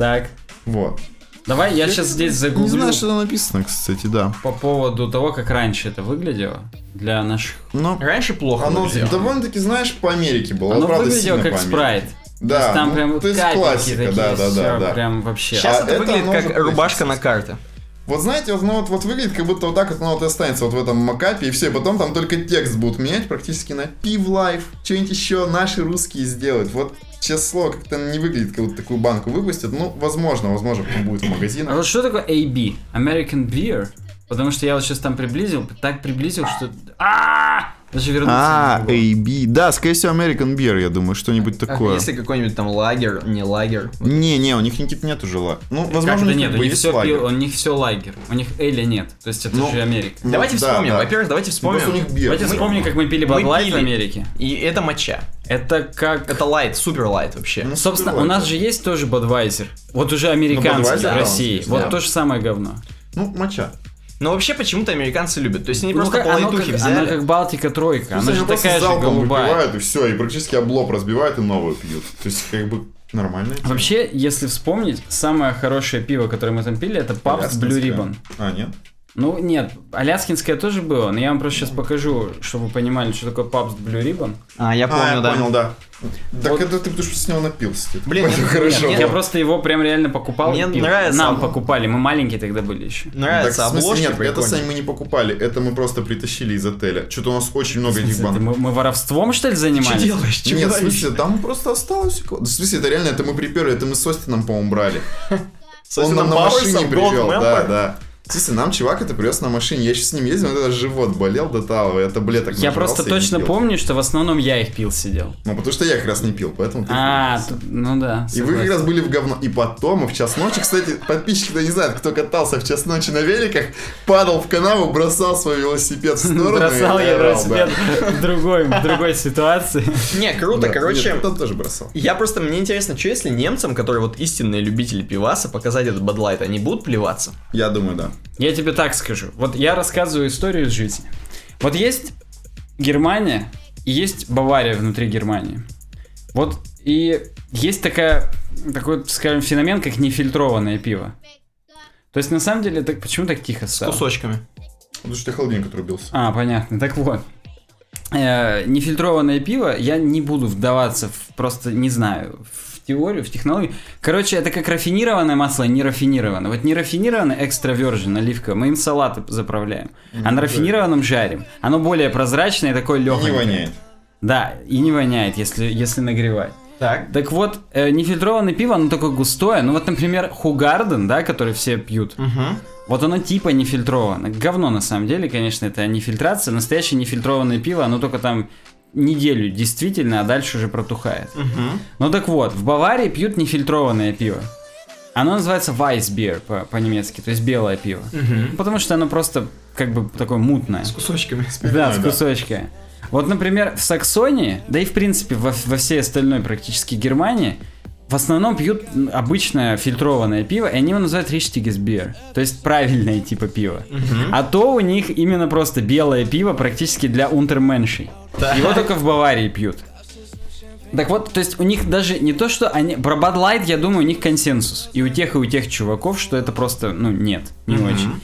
Так, Вот. давай я сейчас здесь Не загуглю знаю, что там написано, кстати, да. по поводу того, как раньше это выглядело для наших... Но Раньше плохо оно выглядело. довольно-таки, знаешь, по Америке было. Оно правда, выглядело сильно как Sprite. Да, то есть там ну, прям то есть классика, такие, да, да, да, да. прям вообще. Сейчас А это, это выглядит как рубашка на карте. Вот знаете, вот, ну, вот, вот выглядит, как будто вот так вот, ну, вот и останется вот в этом мокапе, и все, и потом там только текст будут менять практически на Пив Light, что-нибудь еще наши русские сделают. Вот, слово, как-то не выглядит, как будто такую банку выпустят. Ну, возможно, возможно, потом будет в А магазинах. вот что такое AB? American Beer? Потому что я вот сейчас там приблизил, так приблизил, что... А! Даже вернуться А. AB. Да, скорее всего, American Beer, я думаю, что-нибудь А такое. Если какой-нибудь там лагер, не лагер. Не, не, у них никаких нету же ла- Ну, возможно, у нет, у них все лагерь. у них все лагерь. У них Эля нет. То есть это Ну, же Америка. Ну, Давайте да, вспомним. Во-первых, давайте вспомним. Просто у них бир. Давайте вспомним, как мы пили пили. в Америке. И это моча. Это как... Это лайт, супер лайт вообще. Ну, Собственно, у нас же есть тоже Budweiser. Вот уже американский в России. вот то же самое говно. Ну, моча. Но вообще почему-то американцы любят. То есть они Ну, просто как- по оно, лайтухе как, взяли. оно как Балтика тройка. Она же такая же голубая. выпивают, и все, и практически облоб разбивают и новую пьют. То есть, как бы, нормально. Вообще, если вспомнить, самое хорошее пиво, которое мы там пили, это Pabst Blue Ribbon. А, нет? Ну, нет, аляскинское тоже было, но я вам просто сейчас покажу, чтобы вы понимали, что такое Pabst Blue Ribbon. А, я а, помню, я да. понял, да. Так Вот. это ты потому что с него напился. типа. Блин, Это нет, хорошо. Нет, я просто его прям реально покупал. Мне и пил. нравится Нам оно. покупали, мы маленькие тогда были еще. Нравится Так, обложки нет, это. Сань, мы не покупали, это мы просто притащили из отеля. Что-то у нас очень много этих банок. Мы, мы воровством, что ли, Что занимались? делаешь? Чё Нет, в смысле, там просто осталось. у кого- В смысле, это реально, это мы приперли, это мы с Остином, по-моему, брали. Он нам на машине привел, да, да. В смысле, нам чувак это привез на машине. Я еще с ним ездил, меня даже живот болел до того, я таблеток Я просто точно пил. помню, что в основном я их пил сидел. Ну, потому что я как раз не пил, поэтому ты А, т- ну да. И вы как раз были в говно. И потом, и в час ночи, кстати, подписчики-то не знают, кто катался в час ночи на великах, падал в канаву, бросал свой велосипед в сторону Бросал я велосипед в другой, в другой ситуации. Не, круто, короче. он тоже бросал. Я просто, мне интересно, что если немцам, которые вот истинные любители пиваса, показать этот Light, они будут плеваться? Я думаю, да. Я тебе так скажу. Вот я рассказываю историю из жизни. Вот есть Германия и есть Бавария внутри Германии. Вот и есть такая, такой, скажем, феномен, как нефильтрованное пиво. То есть, на самом деле, так, почему так тихо С стало? кусочками. Потому что холодильник отрубился. А, понятно. Так вот. Э, нефильтрованное пиво, я не буду вдаваться в просто, не знаю, в теорию, в технологию. Короче, это как рафинированное масло, не рафинированное. Вот не рафинированное экстра virgin, оливка, мы им салаты заправляем. А на рафинированном жарим. Оно более прозрачное, такое легкое. не воняет. Да, и не воняет, если, если нагревать. Так. Так вот, э, нефильтрованное пиво, оно такое густое. Ну вот, например, Хугарден, да, который все пьют. Угу. Вот оно типа нефильтровано. Говно на самом деле, конечно, это не фильтрация. Настоящее нефильтрованное пиво, оно только там неделю действительно, а дальше уже протухает. Угу. Ну так вот, в Баварии пьют нефильтрованное пиво. Оно называется Weissbier по- по-немецки, то есть белое пиво. Угу. Потому что оно просто как бы такое мутное. С кусочками. Да, с да. кусочками. Вот, например, в Саксонии, да и в принципе во, во всей остальной практически Германии, в основном пьют обычное фильтрованное пиво, и они его называют Richtiges Bier, то есть правильное типа пива. А то у них именно просто белое пиво практически для унтерменшей. Так. Его только в Баварии пьют. Так вот, то есть у них даже не то, что они... Про Bud Light, я думаю, у них консенсус. И у тех, и у тех чуваков, что это просто, ну, нет, не очень.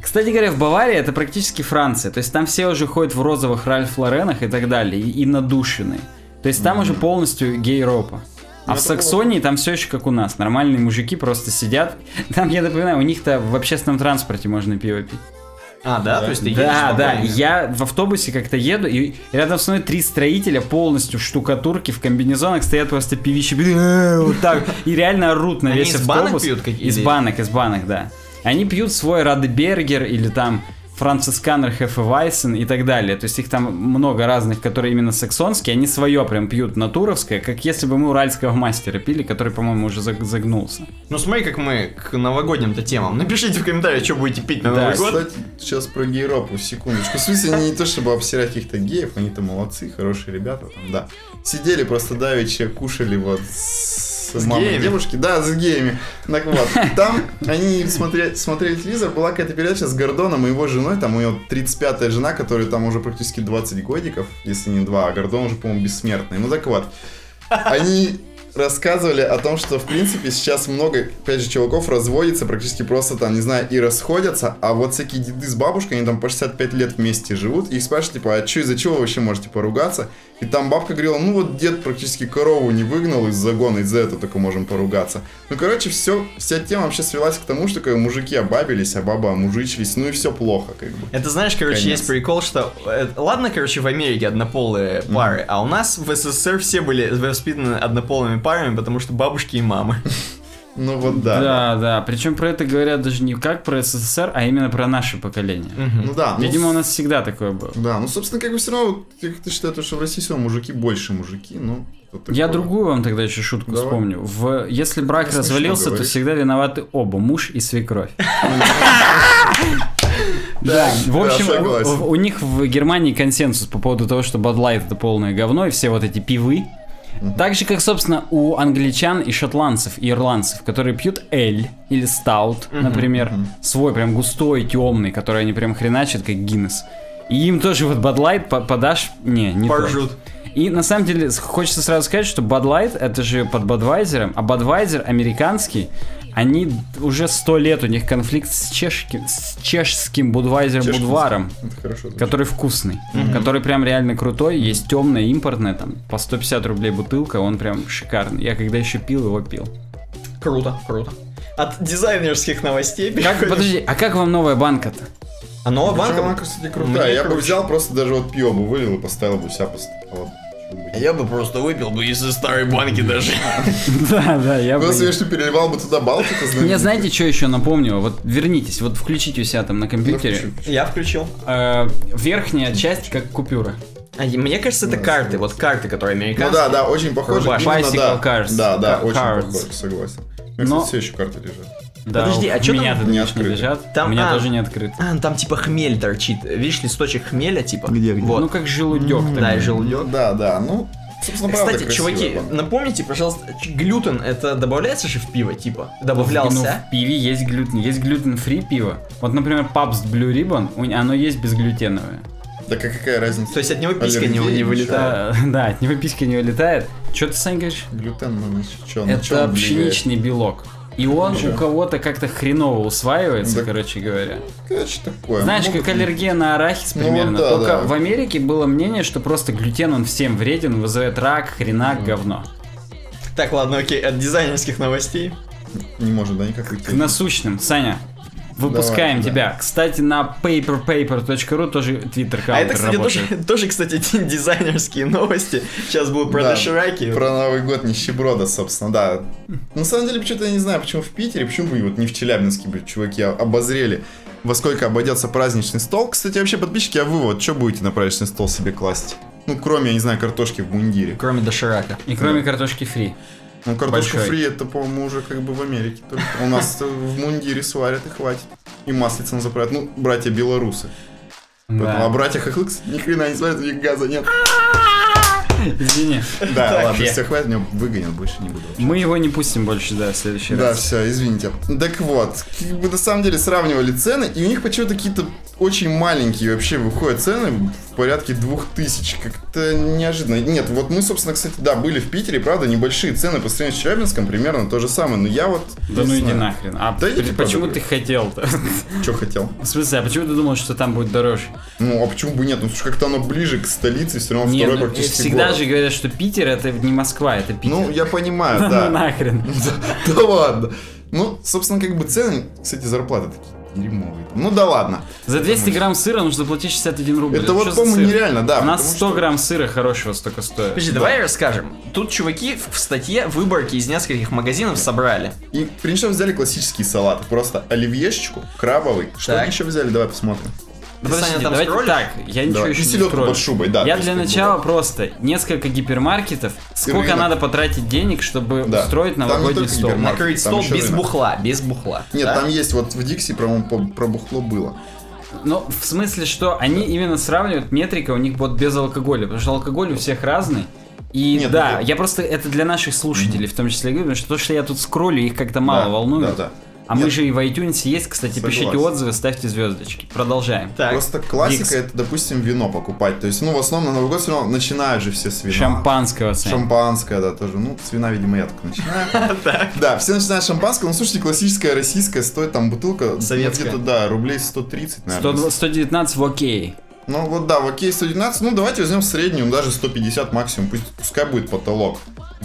Кстати говоря, в Баварии это практически Франция. То есть там все уже ходят в розовых Ральф Лоренах и так далее, и, и надушены. То есть там уже полностью гей-ропа. А в Саксонии там все еще как у нас. Нормальные мужики просто сидят. Там, я напоминаю, у них-то в общественном транспорте можно пиво пить. А, да? Да. То есть ты едешь Да, да. Я в автобусе как-то еду, и рядом со мной три строителя полностью в штукатурке, в комбинезонах стоят просто пивищи, «Э, вот так, и реально орут на весь из автобус. банок пьют какие-то Из банок, из банок, да. Они пьют свой Радебергер или там Францисканер Хефевайсен и так далее. То есть их там много разных, которые именно саксонские. Они свое прям пьют натуровское, как если бы мы уральского мастера пили, который, по-моему, уже заг- загнулся. Ну смотри, как мы к новогодним-то темам. Напишите в комментариях, что будете пить на Да, Новый год. Кстати, сейчас про гейропу, секундочку. В смысле, они не то чтобы обсирать каких-то геев, они-то молодцы, хорошие ребята там, да. Сидели просто давеча, кушали вот с, С мамой геями? девушки, да, с геями. Так вот, там они смотрели, смотрели телевизор, была какая-то передача с Гордоном и его женой, там у него 35-я жена, которая там уже практически 20 годиков, если не 2, а Гордон уже, по-моему, бессмертный. Ну так вот, они рассказывали о том, что, в принципе, сейчас много, опять же, чуваков разводится, практически просто там, не знаю, и расходятся, а вот всякие деды с бабушкой, они там по 65 лет вместе живут, и их спрашивают, типа, а что, из-за чего вы вообще можете поругаться? И там бабка говорила, ну вот дед практически корову не выгнал из загона, из-за этого только можем поругаться. Ну, короче, все, вся тема вообще свелась к тому, что как мужики обабились, а баба омужичились, ну и все плохо, как бы. Это знаешь, короче, Конец. есть прикол, что... э, ладно, короче, в Америке однополые пары, а у нас в СССР все были воспитаны однополыми парами, потому что бабушки и мамы. Ну вот да. Да, да. Причем про это говорят даже не как про СССР, а именно про наше поколение. Мгм. Ну да. ну, Видимо, у нас всегда такое было. Да, ну, собственно, как бы все равно, я как-то считаю, то, что в России все мужики больше мужики, ну... это Я другую вам тогда еще шутку Давай. вспомню. В... Если брак Ну, смешно развалился, то всегда виноваты оба, муж и свекровь. *laughs* Да, в да, общем, согласен. у, у них в Германии консенсус по поводу того, что Bud Light это полное говно, и все вот эти пивы. Так же, как, собственно, у англичан и шотландцев, и ирландцев, которые пьют эль или стаут, например, свой прям густой, темный, который они прям хреначат, как Гиннес. И им тоже вот по- подашь, не, не то. Поржут. И на самом деле хочется сразу сказать, что Bud Light это же под Budweiser, а Budweiser американский, они уже сто лет у них конфликт с чешским, с чешским Чешский. Будваром, который вкусный, который прям реально крутой, есть темное, импортное, там по 150 рублей бутылка, он прям шикарный. Я когда еще пил, его пил. Круто, круто. От дизайнерских новостей Как, подожди, а как вам новая банка-то? А новая банка? она, кстати, Мне крутая. Я бы взял просто даже вот пиво бы вылил и поставил бы у себя по столу. Я бы просто выпил бы из старой банки даже. *laughs* Да, да, я бы... Просто я что переливал бы туда Балтику, Мне знаете, что еще напомню? Вот вернитесь, вот включите у себя там на Ну, компьютере. Я включил. Э, верхняя часть как купюра. А, мне кажется, это Да, карты. согласен. Вот карты, которые Ну американские. да, да, очень похоже. Bicycle да. Да, да, очень похоже, согласен. У меня, кстати, все еще карты лежат. Да, Подожди, а у чё меня там тут не открыто? лежат. Там- у меня а. тоже не открыт. А, там типа хмель торчит. Видишь, листочек хмеля, типа. Где, где? Вот. Ну как желудек. да, такой. и желудек. Да, да, ну, собственно, Кстати, красиво, чуваки, ладно. напомните, пожалуйста, глютен это добавляется же в пиво, типа? Ну, Добавлялся? в пиве есть глютен. Есть глютен-фри пиво. Вот, например, Pabst Blue Ribbon, оно есть безглютеновое. Да как- какая разница? То есть от него писька не, не вылетает? Да, *laughs* да, от него писька не вылетает. Что ты, Сань, говоришь? Глютен, ну, что, Это пшеничный белок. И он Чё? у кого-то как-то хреново усваивается, Да. короче говоря. Короче, такое. Знаешь, Могут как аллергия на арахис Ну примерно. вот да, Только да. в Америке было мнение, что просто глютен он всем вреден, вызывает рак, хренак, говно. Так, ладно, окей, от дизайнерских новостей. Не может, да, никак уйти. К насущным. Саня, выпускаем Давай, да. тебя. Кстати, на paperpaper.ru тоже твиттер А это, кстати, работает. тоже, *laughs* тоже, кстати, дизайнерские новости. Сейчас будут про Да, дошираки. Про Новый год нищеброда, собственно, да. На самом деле, почему-то я не знаю, почему в Питере, почему бы вот не в Челябинске, бы, чуваки, а- обозрели, во сколько обойдется праздничный стол. Кстати, вообще, подписчики, а вы вот что будете на праздничный стол себе класть? Ну, кроме, я не знаю, картошки в мундире. Кроме доширака. И кроме картошки фри. Ну, картошку Большой. фри, это, по-моему, уже как бы в Америке только. У нас *laughs* в мундире сварят и хватит. И маслица заправят. Ну, братья белорусы. Да. А братья хохлык ни хрена не сварят, у них газа нет. *laughs* Извини. Да, Так, ладно, я- все хватит, меня выгонят, больше не буду. вообще. Мы его не пустим больше, да, в следующий Да, раз. все, извините. Так вот, как бы на самом деле сравнивали цены, и у них почему-то какие-то очень маленькие вообще выходят цены в порядке двух тысяч. Как-то неожиданно. Нет, вот мы, собственно, кстати, да, были в Питере, правда, небольшие цены по сравнению с Челябинском, примерно то же самое, но я вот... Да ну иди нахрен. А Да иди п- ты почему ты хотел-то? *laughs* Чё хотел? В смысле, а почему ты думал, что там будет дороже? Ну, а почему бы нет? Ну, слушай, как-то оно ближе к столице, все равно Не, второй ну, практически всегда город. же говорят, что Питер это не Москва, это Питер. Ну, я понимаю, *laughs* Ну да. нахрен. *laughs* Да ладно. Ну, собственно, как бы цены, кстати, зарплаты такие дерьмовые. Ну да ладно. За 200 грамм сыра нужно платить 61 рубль. Это вот, по-моему, нереально, да. У нас потому 100 что- грамм сыра хорошего столько стоит. Подожди, давай расскажем. Тут чуваки в в статье выборки из нескольких магазинов собрали. И причем взяли классические салаты. Просто оливьешечку, крабовый. Что Так. они еще взяли? Давай посмотрим. Ты, Подождите, Саня, там давайте скроллишь? так, я ничего Давай. еще И не селедку скроллю. под шубой, да. Я для начала вот. просто несколько гипермаркетов. Сколько рынок. надо потратить денег, чтобы Да. устроить не новогодний стол? Накрыть стол без рынок. бухла, без бухла. Нет, да? там есть вот в Дикси, по-моему, по- про бухло было. Ну, в смысле, что они именно сравнивают метрика у них вот без алкоголя, потому что алкоголь у всех разный. И Нет, да, ну, я просто это для наших слушателей в том числе говорю, потому что то, что я тут скроллю, их как-то мало Да, волнует. Да, да. А мы Нет. же и в iTunes есть, кстати, пишите Согласен. отзывы, ставьте звездочки. Продолжаем. Так, Просто классика Викс. это, допустим, вино покупать. То есть, ну, в основном на Новый год все равно начинают же все с вина. Шампанского, Сань. Шампанское, да, тоже. Ну, с вина, видимо, я только начинаю. *laughs* Да, все начинают с шампанского. Ну, слушайте, классическая российская стоит там бутылка. Советская. Где-то, да, рублей 130, наверное. 120 119 в окей. Ну, вот да, в окей 119. Ну, давайте возьмем среднюю, даже 150 максимум. Пусть, пускай будет потолок.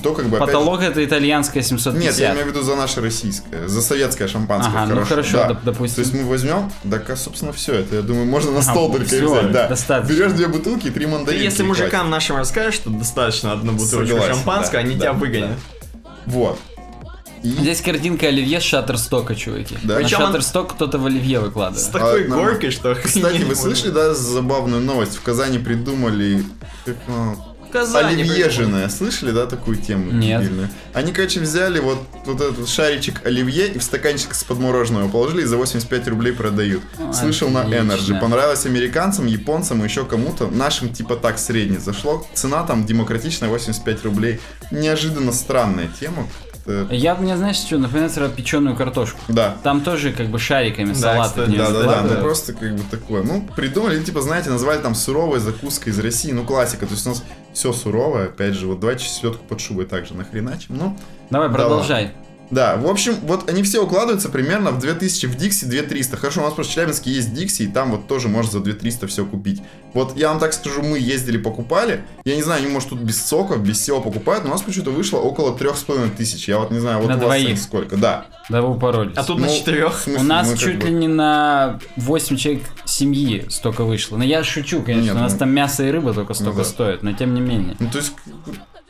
То, как бы, опять Потолок это итальянская 750. Нет, я имею в виду за наше российское, за советское шампанское. Ага, ну хорошо, да. доп- допустим. То есть мы возьмем, так, а, собственно, все это, я думаю, можно на Ага, стол только и всё, взять, да. достаточно. Берешь две бутылки и три ты мандаринки. если мужикам нашим расскажешь, что достаточно одну бутылочку Согласен, шампанского, да, они да, тебя да. выгонят. хватит. Вот. И Здесь картинка оливье с шаттерстока, чуваки. Да. На Причем он- шаттерсток кто-то в оливье С выкладывает. такой А, горкой, что *laughs* Кстати, вы слышали, да, забавную новость? В Казани придумали как, а, В Казани оливьежиное. Слышали, да, такую тему? Нет. дебильную? Они, короче, взяли вот, вот этот шаричек оливье и в стаканчик с подмороженного положили и за 85 рублей продают. Ну, Слышал на отлично. Energy. Понравилось американцам, японцам и еще кому-то. Нашим типа так средне зашло. Цена там демократичная 85 рублей. Неожиданно странная тема. Э, Я мне, знаешь, что, например, сразу печеную картошку. Да. Там тоже как бы шариками Да, кстати, неё Да, да, да, ну просто как бы такое. Ну, придумали, типа, знаете, назвали там суровой закуской из России, ну, классика. То есть у нас все суровое, опять же, вот давайте селедку под шубой также нахреначим. Ну, Давай, продолжай. Да, в общем, вот они все укладываются примерно в 2000 в Дикси, 2300. Хорошо, у нас просто в Челябинске есть Дикси, и там вот тоже можно за 2300 все купить. Вот я вам так скажу, мы ездили, покупали. Я не знаю, они, может, тут без соков, без всего покупают, но у нас почему-то вышло около 3,5 тысяч. Я вот не знаю, вот На у вас двоих. сколько. Да. Да вы упоролись. А тут Ну, на четырех. У нас чуть бы- ли не на 8 человек семьи столько вышло. Но я шучу, конечно. Нет, у нас ну- там мясо и рыба только столько да. стоят, но тем не менее. Ну, то есть,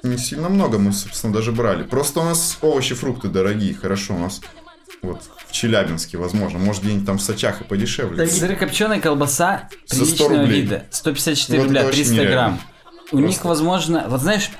не сильно много мы, собственно, даже брали. Просто у нас овощи, фрукты дорогие, хорошо, у нас вот в Челябинске, возможно, может где-нибудь там в Сочах и подешевле. Сырокопченая колбаса За 100 приличного вида. 154 Вот рубля, это очень 300 нереально. грамм. У них, Просто. возможно, вот знаешь,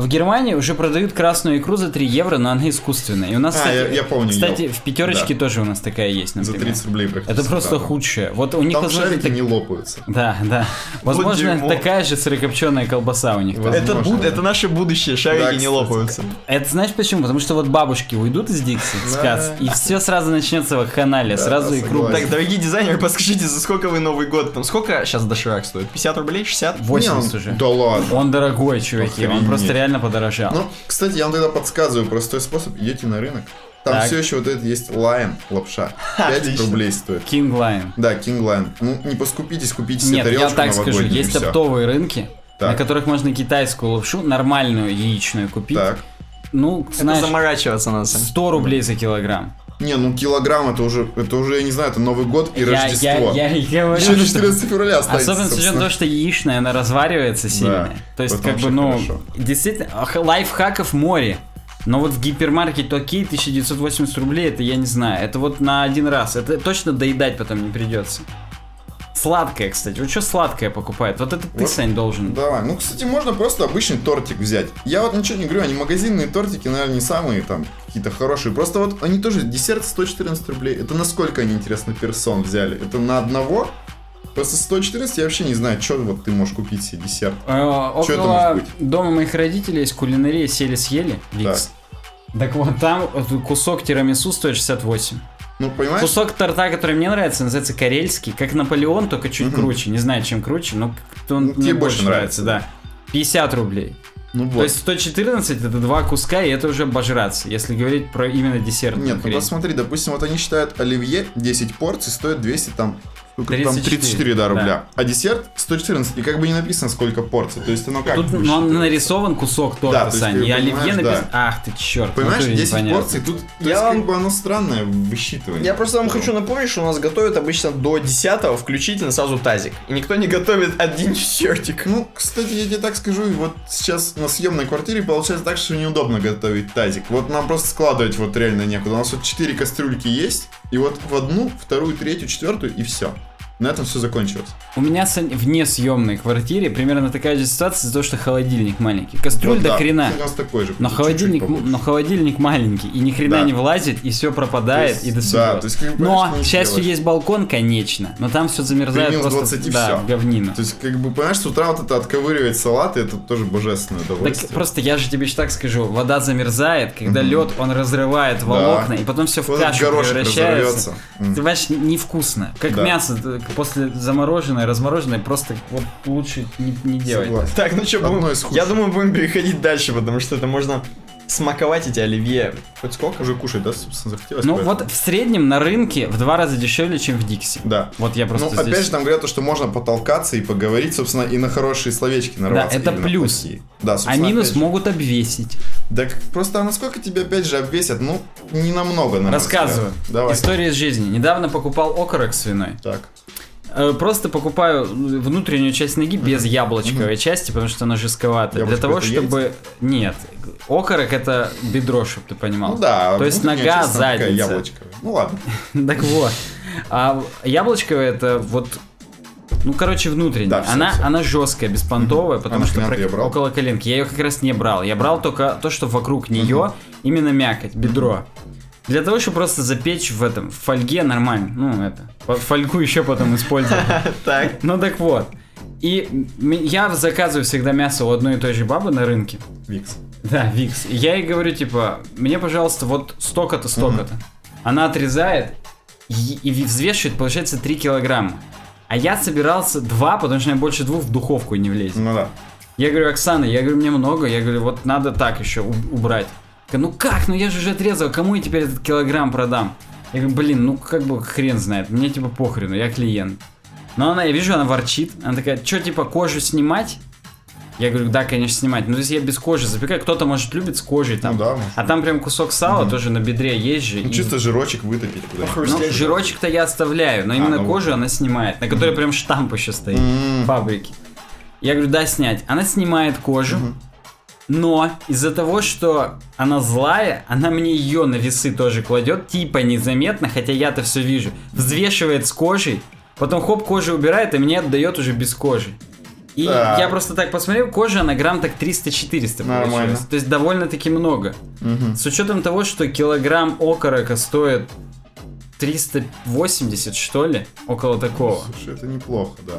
в Германии уже продают красную икру за 3 евро, но она искусственная. И у нас, А, кстати, я- я помню, кстати, в пятерочке Да. тоже у нас такая есть, За например. 30 рублей практически. Это просто да, худшее. Вот у них, Там возможно, шарики так- не лопаются. Да, да. Возможно, дерьмо. такая же сырокопченая колбаса у них. Возможно. Это, буд- да. это наше будущее, шарики Да, не лопаются. Это знаешь почему? Потому что вот бабушки уйдут из Дикси, с. Кац, и все сразу начнется вакханалия, Да, сразу икру. Так, дорогие дизайнеры, подскажите, за сколько вы Новый год там? Сколько сейчас доширак стоит? 50 рублей? 60? 80 Не, уже. Да ладно. Он дорогой, чуваки, он просто реально подорожал. Ну, кстати, я вам тогда подсказываю простой способ. Идете на рынок. Там Так. все еще вот это есть лайн, лапша. 5 Отлично. рублей стоит. King Line. Да, King Line. Ну, не поскупитесь, купите себе Нет, я тарелочку так скажу, есть оптовые рынки, Так. на которых можно китайскую лапшу, нормальную яичную купить. Так. Ну, Это знаешь, заморачиваться надо. Сань. 100 рублей за килограмм. Не, ну килограмм это уже, это уже, я не знаю, это Новый год и Я, Рождество. я, я, и говорю, Еще до что- 14 февраля останется, Особенно с учетом того, что яичная, она разваривается сильно. То есть, как бы, ну, хорошо. действительно, лайфхаков море. Но вот в гипермаркете окей, 1980 рублей, это я не знаю. Это вот на один раз. Это точно доедать потом не придется. Сладкое, кстати. Вот что сладкое покупает? Вот это ты, Вот, Сань, должен. Давай, ну, кстати, можно просто обычный тортик взять. Я вот ничего не говорю, они магазинные тортики, наверное, не самые там какие-то хорошие. Просто вот они тоже, десерт 114 рублей. Это насколько они, интересно, персон взяли? Это на одного? Просто 114 я вообще не знаю, что вот ты можешь купить себе десерт. Э, Чё это может быть? дома моих родителей есть кулинария сели-съели. Викс. Так вот, там кусок тирамису стоит 68. Ну, понимаешь? Кусок торта, который мне нравится, называется карельский, как Наполеон, только чуть Мгм. круче. Не знаю, чем круче, но он Ну, мне тебе больше больше нравится, да. 50 рублей. Ну То вот. есть 114 это два куска, и это уже обожраться, если говорить про именно десерт. Нет, ну посмотри, допустим, вот они считают оливье 10 порций стоит 200 там, сколько там 34, 34 да, рубля. да. А десерт 114, и как бы не написано сколько порций. То есть оно как? Тут ну, высчитывается? нарисован кусок Да, торта, то есть, Сань, и оливье написано... да. Ах ты черт, Понимаешь, 10 порций, тут то Я есть, вам- как бы оно странное высчитывание. Я просто вам хочу напомнить, что у нас готовят обычно до 10 включительно сразу тазик. И никто не готовит один десертик. Ну, кстати, я тебе так скажу, вот сейчас на съемной квартире получается так, что неудобно готовить тазик. Вот нам просто складывать вот реально некуда. У нас вот 4 кастрюльки есть, и вот в одну, вторую, третью, четвертую, и все. На этом все закончилось. У меня в несъемной квартире примерно такая же ситуация из-за того, что холодильник маленький. Кастрюль Вот до да, хрена. У нас такой же. Но холодильник, но холодильник маленький, и ни хрена Да. не влазит, и все пропадает, есть, и до да, свидания. то есть, как бы, Но, к счастью, есть балкон, конечно, но там все замерзает При просто 20 да, всё. в говнину. То есть, как бы, понимаешь, с утра вот это отковыривать салаты, это тоже божественное Так удовольствие. просто я же тебе еще так скажу, вода замерзает, когда лед он разрывает волокна, и потом все в Вот кашу превращается. разорвется. Ты понимаешь, невкусно. Как Да. мясо после замороженное, размороженное, просто вот лучше не, не делать. Согласен. Так, ну что, будем... я думаю, будем переходить дальше, потому что это можно смаковать эти оливье. Хоть сколько? Уже кушать, да, собственно, захотелось? Ну поэтому. вот в среднем на рынке в два раза дешевле, чем в Дикси. Да. Вот я просто ну, здесь... опять же, там говорят, то, что можно потолкаться и поговорить, собственно, и на хорошие словечки нарваться. это или на плюс. Да, А минус могут обвесить. Так просто а насколько тебя опять же обвесят? Ну, не намного, на мой Рассказываю. Давай. История из жизни. Недавно покупал окорок свиной. Так. Э, Просто покупаю внутреннюю часть ноги без яблочковой части, потому что она жестковатая. Для того, чтобы... Нет. Окорок это бедро, чтобы ты понимал. Ну да. То есть нога, она задница. яблочковая. Ну ладно. *laughs* Так вот. А яблочковая это вот... Ну, короче, внутренняя. Да, всё, она, всё. она жесткая, беспонтовая, потому А что её брал? около коленки. Я ее как раз не брал. Я брал только то, что вокруг нее, именно мякоть, бедро. Для того, чтобы просто запечь в этом, в фольге нормально. Ну, это. фо- Фольгу еще потом использовать. *laughs* Так. Ну так вот. И я заказываю всегда мясо у одной и той же бабы на рынке. Викс. Да, Викс. И я ей говорю, типа, мне, пожалуйста, вот столько-то, столько-то. Она отрезает и, и взвешивает, получается, 3 килограмма. А я собирался 2, потому что у меня больше двух в духовку не влезет. Ну да. Я говорю, Оксана, я говорю, мне много, я говорю, вот надо так еще убрать. Ну как, ну я же уже отрезал, кому я теперь этот килограмм продам? Я говорю, блин, ну как бы хрен знает, мне типа похрену, я клиент. Но она, я вижу, она ворчит, она такая, что типа кожу снимать? Я говорю, да, конечно, снимать. Ну, то есть я без кожи запекаю. Кто-то, может, любит с кожей там. Ну да, может. А там прям кусок сала тоже на бедре есть же. Ну, и- чисто жирочек вытопить куда-нибудь. ну, жирочек-то я оставляю, но именно ну вот. кожу она снимает, на которой прям штамп еще стоит. М. Фабрики. Я говорю, да, снять. Она снимает кожу, но из-за того, что она злая, она мне ее на весы тоже кладет, типа незаметно, хотя я-то все вижу. Взвешивает с кожей, потом хоп, кожу убирает, и мне отдает уже без кожи. И Так. я просто так посмотрел, кожа на грамм так 300-400 Нормально. получилось. То есть довольно-таки много. С учетом того, что килограмм окорока стоит 380, что ли? Около такого. Слушай, это неплохо, да.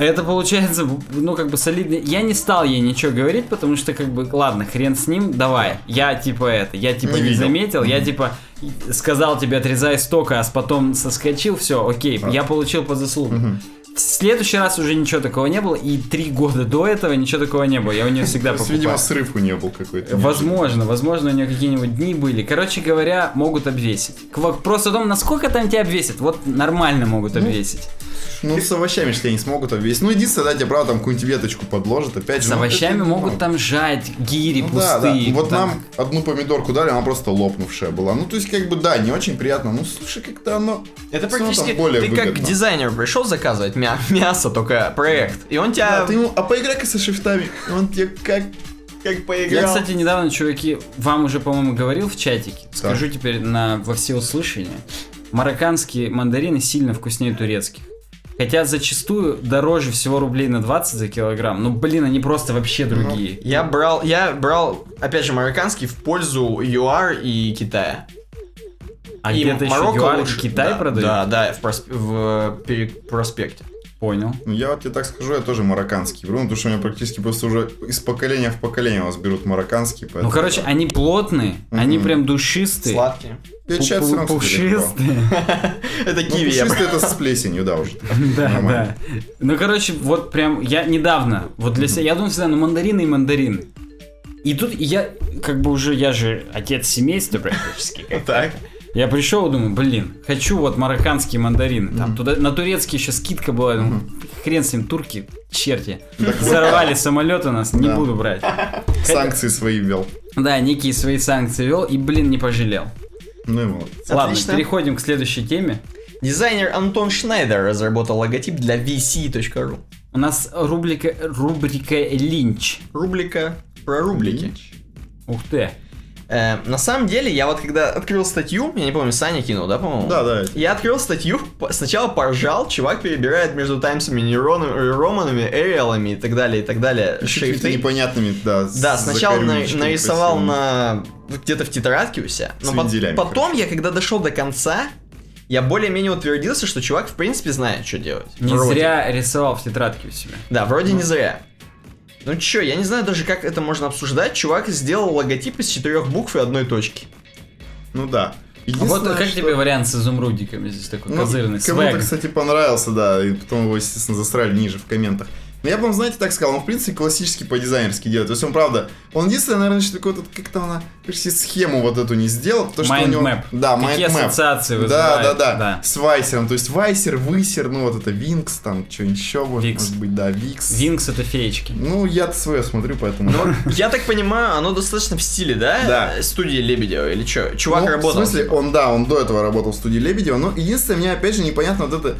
Это получается, ну, как бы солидно. Я не стал ей ничего говорить, потому что, как бы, ладно, хрен с ним, давай. Я, типа, это, я, типа, Не не, заметил, я, типа, сказал тебе, отрезай столько, а потом соскочил, все, окей, А. я получил по заслугам. В следующий раз уже ничего такого не было, и три года до этого ничего такого не было. Я у нее *laughs* всегда То есть, покупаю. видимо, срыв у нее был какой-то. Возможно, возможно, у нее какие-нибудь дни были. Короче говоря, могут обвесить. К- Вопрос о том, насколько там тебя обвесят. Вот нормально могут обвесить. Ну, с овощами что они смогут обвесить. Ну, единственное, да, тебе, правда, там какую-нибудь веточку подложат. Опять же, С ну, овощами это могут там жать, гири Ну да, да. пустые. Вот там. нам одну помидорку дали, она просто лопнувшая была. Ну, то есть, как бы, да, не очень приятно. Ну, слушай, как-то оно... Это практически более ты как дизайнер пришел заказывать мя- мясо, только проект. И он тебя Да, ты ему, а поиграй-ка со шрифтами. Он тебе как... как поиграл. Я, кстати, недавно, чуваки, вам уже, по-моему, говорил в чатике. Скажу теперь на, во всеуслышание. Марокканские мандарины сильно вкуснее турецких. Хотя зачастую дороже всего рублей на 20 за килограмм. Ну, блин, они просто вообще другие. Я брал, я брал, опять же, марокканский в пользу ЮАР и Китая. а и где-то еще ЮАР и лучше. Китай да, продают? Да, да, в, просп- в пере- проспекте. Понял. Ну, я вот тебе так скажу, я тоже марокканский беру, ну, потому что у меня практически просто уже из поколения в поколение у вас берут марокканский, поэтому... Ну, короче, они плотные, они Мгм. прям душистые. Сладкие. Легко. Пушистые. *laughs* Это Ну, киви пушистый это с плесенью, да, уже. *laughs* Да, да. Ну, короче, вот прям я недавно, вот для себя, я думал всегда, ну, мандарины и мандарины. И тут я, как бы уже, я же отец семейства практически. Так. Я пришел и думаю, блин, хочу вот марокканские мандарины. Там туда на турецкий еще скидка была. думаю, хрен с ним, турки, черти. Взорвали самолет у нас, не Да. буду брать. *laughs* Санкции свои ввел. Да, некие свои санкции вел и, блин, не пожалел. Ну и вот. Ладно, Отлично. переходим к следующей теме. Дизайнер Антон Шнайдер разработал логотип для vc.ru. У нас рубрика, рубрика Линч. Рубрика про рублики. Ух ты. Э, на самом деле, я вот когда открыл статью, я не помню, Саня кинул, да, по-моему? Да, да. Я открыл статью, по- сначала поржал, чувак перебирает между таймсами, нейронами, романами, эриалами и так далее, и так далее, шрифты. непонятными, да. Да, сначала на- нарисовал красивыми. на где-то в тетрадке у себя, но вензелями, потом я, когда дошел до конца, я более-менее утвердился, что чувак в принципе знает, что делать. Не Вроде. зря рисовал в тетрадке у себя. Да, вроде не зря. Ну чё, я не знаю даже, как это можно обсуждать. Чувак сделал логотип из четырех букв и одной точки. Ну да. А вот как что- тебе вариант с изумрудиками здесь такой Ну, козырный Кому-то, кстати, понравился, да, и потом его, естественно, засрали ниже в комментах. Но я бы вам, знаете, так сказал, он, в принципе, классически по-дизайнерски делает. То есть он, правда, он единственное, наверное, что такой вот, как-то она, почти схему вот эту не сделал, потому что у Mind него... map. Да, Какие mind map. ассоциации Да, вызывает, да, да, да. С Вайсером, то есть Вайсер, Высер, ну вот это Винкс, там, что-нибудь еще может, Викс. может быть, да, Викс. Винкс это феечки. Ну, я свое смотрю, поэтому... Ну, я так понимаю, оно достаточно в стиле, да? Да. Студии Лебедева или что? Чувак Ну, работал. В смысле, он, да, он до этого работал в студии Лебедева, но единственное, мне опять же непонятно вот это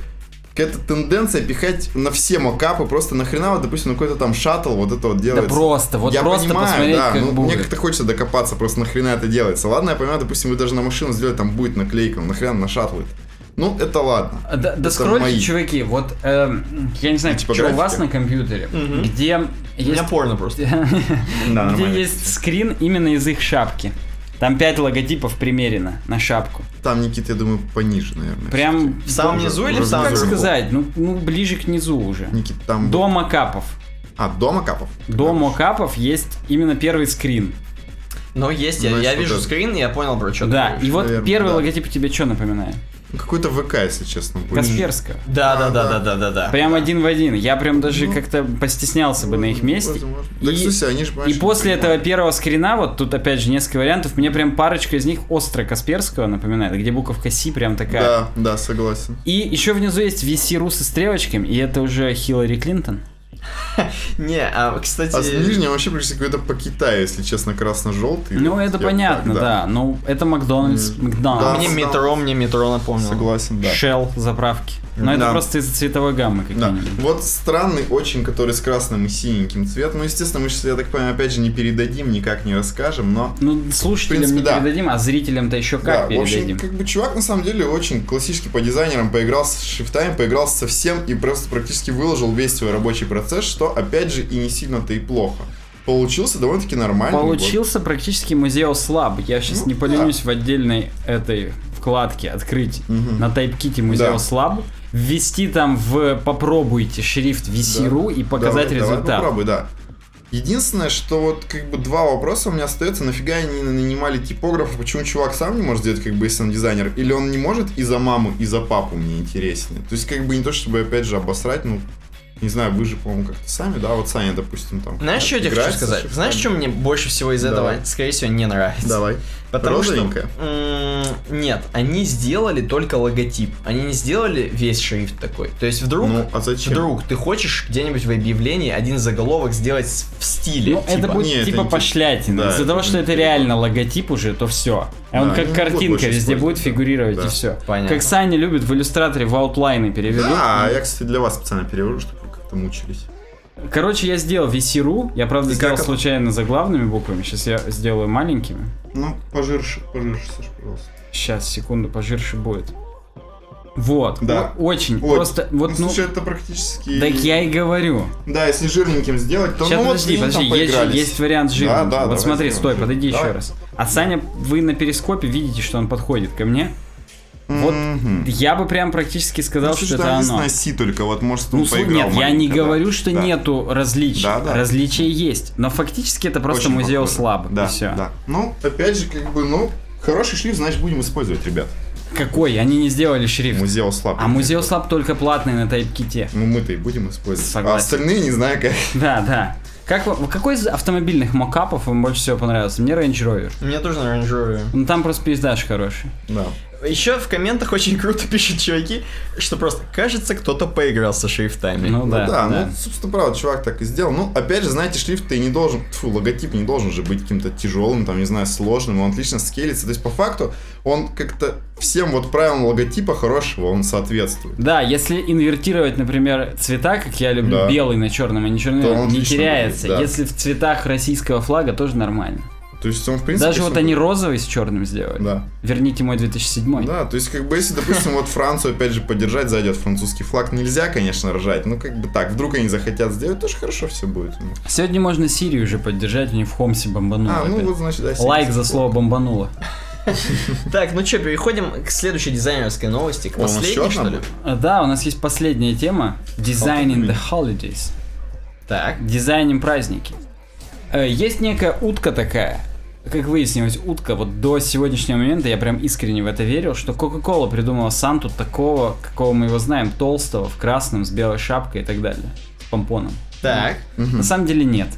какая-то тенденция пихать на все мокапы, просто нахрена вот, допустим, на какой-то там шаттл вот это вот Да делается. просто, вот я просто понимаю, посмотреть, да, как ну, будет. мне как-то хочется докопаться, просто нахрена это делается. Ладно, я понимаю, допустим, вы даже на машину сделали, там будет наклейка, но нахрена на шаттл это? Ну, это ладно. А, Да, да мои. чуваки, вот, эм, я не знаю, Типа что у вас на компьютере, Мгм. где У меня есть, порно просто. *laughs* Да, где есть скрин именно из их шапки. Там пять логотипов примерено на шапку. Там, Никит, я думаю, пониже, наверное. Прям, В самом низу или в самом как сказать, ну, ну ближе к низу уже. Никит, там... До макапов. А, дома капов? До макапов есть именно первый скрин. Но есть, я, Знаешь, я вижу это. скрин, и я понял, про что да, и вот наверное, первый да. логотип тебе что напоминает? Ну, Какой-то ВК, если честно. будет. Касперского. Да, да, А, да, да. да, да, да, да. Прям один в один. Я прям даже Ну, как-то постеснялся бы на их месте. Возможно. Так, И- слушай, они же, И после этого первого скрина, вот тут опять же несколько вариантов, мне прям парочка из них остро Касперского напоминает, где буковка Си прям такая. Да, да, согласен. И еще внизу есть VC со стрелочками, и это уже Хиллари Клинтон. *laughs* Не, а, кстати... А с нижнего вообще практически какой-то по Китаю, если честно, красно-желтый. Ну, это понятно, да. Ну, это Макдональдс. Макдональдс. Мне метро, мне метро напомнил. Согласен, да. Shell заправки. Но это Да. просто из-за цветовой гаммы Да. Вот странный очень, который с красным и синеньким цветом. Ну, естественно, мы сейчас, я так понимаю, опять же не передадим, никак не расскажем, но... Ну, слушателям В принципе, не да. передадим, а зрителям-то еще как да, в общем, передадим. как бы чувак на самом деле очень классически по дизайнерам поиграл с шрифтами, поиграл со всем и просто практически выложил весь свой рабочий процесс, что опять же и не сильно-то и плохо. Получился довольно-таки нормальный. Получился практически музео слаб. Я сейчас Ну, не поленюсь в отдельной этой вкладке открыть Мгм. на тайпките музео Да. слаб, ввести там в попробуйте шрифт VC.ru и показать Давай, результат. Давай попробуй, да. Единственное, что вот как бы два вопроса у меня остается, нафига они нанимали типографа, почему чувак сам не может сделать, как бы, если он дизайнер, или он не может и за маму, и за папу, мне интереснее. То есть, как бы не то, чтобы, опять же, обосрать, ну, не знаю, вы же, по-моему, как-то сами, да, вот Саня, допустим, там. Знаешь, что я тебе хочу сказать? шрифтами. Знаешь, что мне больше всего из этого, Давай. скорее всего, не нравится? Давай. Потому Розовенькая? что... Нет, они сделали только логотип. Они не сделали весь шрифт такой. То есть вдруг... Ну, а зачем? Вдруг ты хочешь где-нибудь в объявлении один заголовок сделать в стиле. Ну, это типа. будет Не, это типа не- пошлятина. да, Из-за это того, что это реально логотип уже, то все. А он Да, как будут картинка везде будет фигурировать да. и все. Понятно. Как Саня любит в иллюстраторе в аутлайны переведут. Да, а я, кстати, для вас специально перевожу, чтобы вы как-то мучились. Короче, я сделал VC.ru. Я, правда, И сделал как случайно заглавными буквами. Сейчас я сделаю маленькими. Ну, пожирше, пожирше, Саш, пожалуйста. Сейчас, секунду, пожирше будет. Вот. Да. О- Очень. Вот. Просто, вот, ну, ну... слушай, это практически... Так я и говорю. Да, если жирненьким сделать, то Сейчас, ну вот подожди, видим, подожди, есть, есть вариант жирненький. Да, да, вот смотри, сделаем стой, подойди еще Давай. раз. А Саня, вы на перископе видите, что он подходит ко мне. Вот Мгм. я бы прям практически сказал, Ну, что слушай, это там оно. единственное си только, вот может он Ну, поиграл нет, я не да. говорю, что Да. нету различий. Да, да. Различия есть. Но фактически это просто Очень похоже. слаб. Да, и все. да. Ну, опять же, как бы, ну, хороший шрифт, значит, будем использовать, ребят. Какой? Они не сделали шрифт. Музео слаб. А музео слаб только платный на тайпките. Ну, мы-то и будем использовать. Согласен. А остальные не знаю как. Да, да. Как, какой из автомобильных мокапов вам больше всего понравился? Мне Range Rover. Мне тоже на Range Rover. Ну там просто пейзаж хороший. Да. Еще в комментах очень круто пишут чуваки, что просто кажется, кто-то поиграл со шрифтами. Ну Ну да, да, да. ну, собственно, правда, чувак так и сделал. Ну, опять же, знаете, шрифт-то и не должен, фу, логотип не должен же быть каким-то тяжелым, там, не знаю, сложным, он отлично скелится. То есть, по факту, он как-то всем вот правилам логотипа хорошего, он соответствует. Да, если инвертировать, например, цвета, как я люблю, Да. белый на черном, а не черный, То он не теряется. будет, да. Если в цветах российского флага, тоже нормально. То есть, он, в принципе... Даже вот они розовый с черным сделали. Да. Верните мой 2007. Да, то есть, как бы, если, допустим, вот Францию, опять же, поддержать от французский флаг, нельзя, конечно, ржать, ну, как бы так, вдруг они захотят сделать, тоже хорошо все будет. Сегодня можно Сирию уже поддержать, у них в Хомсе бомбануло. А, ну, опять. вот, значит, да, Лайк за 70. слово бомбануло. Так, ну что, переходим к следующей дизайнерской новости, к последней, что ли? А, Да, у нас есть последняя тема. Designing the holidays. Так. Дизайним праздники. Э, Есть некая утка такая. Как выяснилось, утка, вот до сегодняшнего момента я прям искренне в это верил, что Coca-Cola придумала Санту такого, какого мы его знаем, толстого, в красном, с белой шапкой и так далее. С помпоном. Так. На самом деле нет.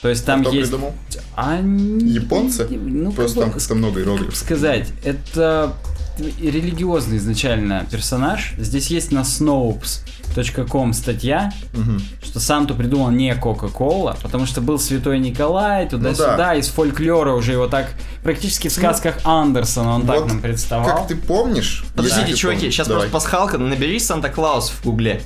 То есть там Кто есть... придумал? А, Японцы? Ну, как Просто бы, там как-то много как иероглифов. сказать, это религиозный изначально персонаж. Здесь есть на snopes.com статья, Мгм. что Санту придумал не Кока-Кола, потому что был Святой Николай, туда-сюда, Ну да. из фольклора уже его так, практически в сказках Андерсона он так Вот нам представал. Как ты помнишь? Подождите, не чуваки, сейчас Давай. просто пасхалка, набери Санта-Клаус в гугле.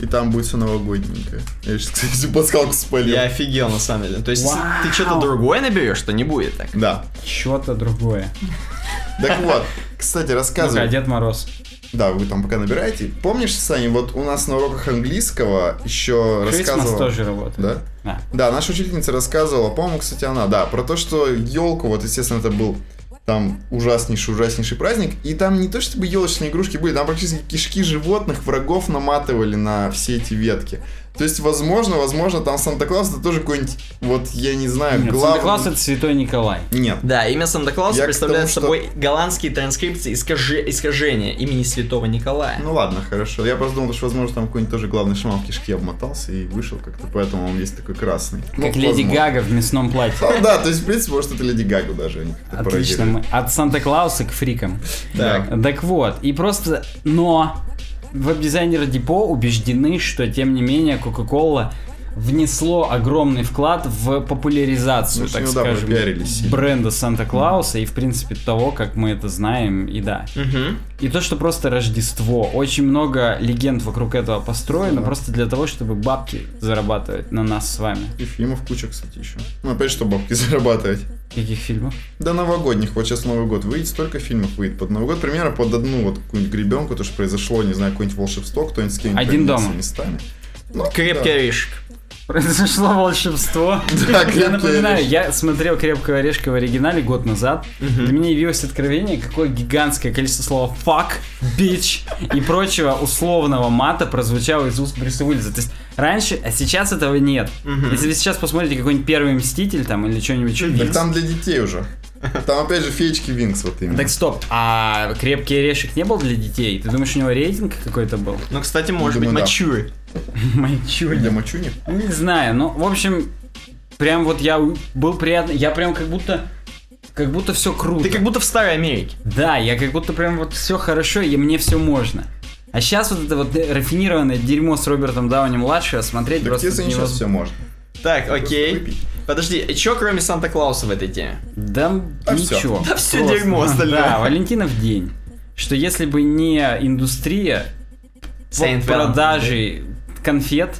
И там будет все новогодненькое. Я сейчас, кстати, пасхалку спалил. Я офигел на самом деле. То есть Вау. ты что-то другое наберешь, что не будет так. Да. Что-то другое. Так вот, кстати, Ну-ка, рассказывай. Дед Мороз. Да, вы там пока набираете. Помнишь, Саня, вот у нас на уроках английского еще Крисмас рассказывала... тоже работает. Да? А. Да, наша учительница рассказывала, по-моему, кстати, она, да, про то, что елку, вот, естественно, это был там ужаснейший, ужаснейший праздник, и там не то чтобы елочные игрушки были, там практически кишки животных, врагов наматывали на все эти ветки. То есть, возможно, возможно, там Санта-Клаус это тоже какой-нибудь, вот, я не знаю, Нет, главный... Санта-Клаус это Святой Николай. Нет. Да, имя Санта-Клауса представляет тому, что- собой голландские транскрипции искажи- искажения имени Святого Николая. Ну ладно, хорошо. Я просто думал, что, возможно, там какой-нибудь тоже главный шаман в кишки обмотался и вышел как-то, поэтому он весь такой красный. Ну, Как Леди возможно. Гага в мясном платье. Ну *laughs* да, то есть, в принципе, может, это Леди Гагу даже они Отлично. мы От Санта-Клауса к фрикам. Так. Так вот, и просто... Но веб-дизайнеры Депо убеждены, что, тем не менее, Coca-Cola внесло огромный вклад в популяризацию, Ну, так ну скажем, бренда Санта-Клауса и, в принципе, того, как мы это знаем, и да. И то, что просто Рождество. Очень много легенд вокруг этого построено, Да. просто для того, чтобы бабки зарабатывать на нас с вами. И фильмов куча, кстати, еще. Ну, опять, что бабки *laughs* зарабатывать. Каких фильмов? Да новогодних, вот сейчас Новый год выйдет, столько фильмов выйдет под Новый год, примерно под одну вот какую-нибудь гребенку, то, что произошло, не знаю, какое-нибудь волшебство, кто-нибудь с кем-нибудь Один дома. местами. Ну, Крепкий да. орешек. Произошло волшебство. Да, *laughs* Я напоминаю, орешек. я смотрел «Крепкого орешка» в оригинале год назад. Для меня явилось откровение, какое гигантское количество слов «fuck», «bitch» и прочего условного мата прозвучало из уст Брюса Уиллиса. То есть раньше, а сейчас этого нет. Если вы сейчас посмотрите какой-нибудь «Первый Мститель» там или что-нибудь... что Так там для детей уже. Там опять же феечки Винкс вот именно. Так стоп, а «Крепкий орешек» не был для детей? Ты думаешь, у него рейтинг какой-то был? Ну, кстати, может быть, Думаю, да. мачуры. *laughs* Мальчуня. Для мочуни? Не знаю, ну, в общем, прям вот я был приятно, я прям как будто, как будто все круто. Ты как будто в Старой Америке. Да, я как будто прям вот все хорошо, и мне все можно. А сейчас вот это вот рафинированное дерьмо с Робертом Дауни младшего смотреть Так просто тебе сейчас невозможно. все можно. Так, Просто окей. Подожди, что кроме Санта-Клауса в этой теме? Да, Да ничего. всё. Да всё Просто. дерьмо *laughs* остальное. Да, Валентинов день. Что если бы не индустрия Saint вот продажи конфет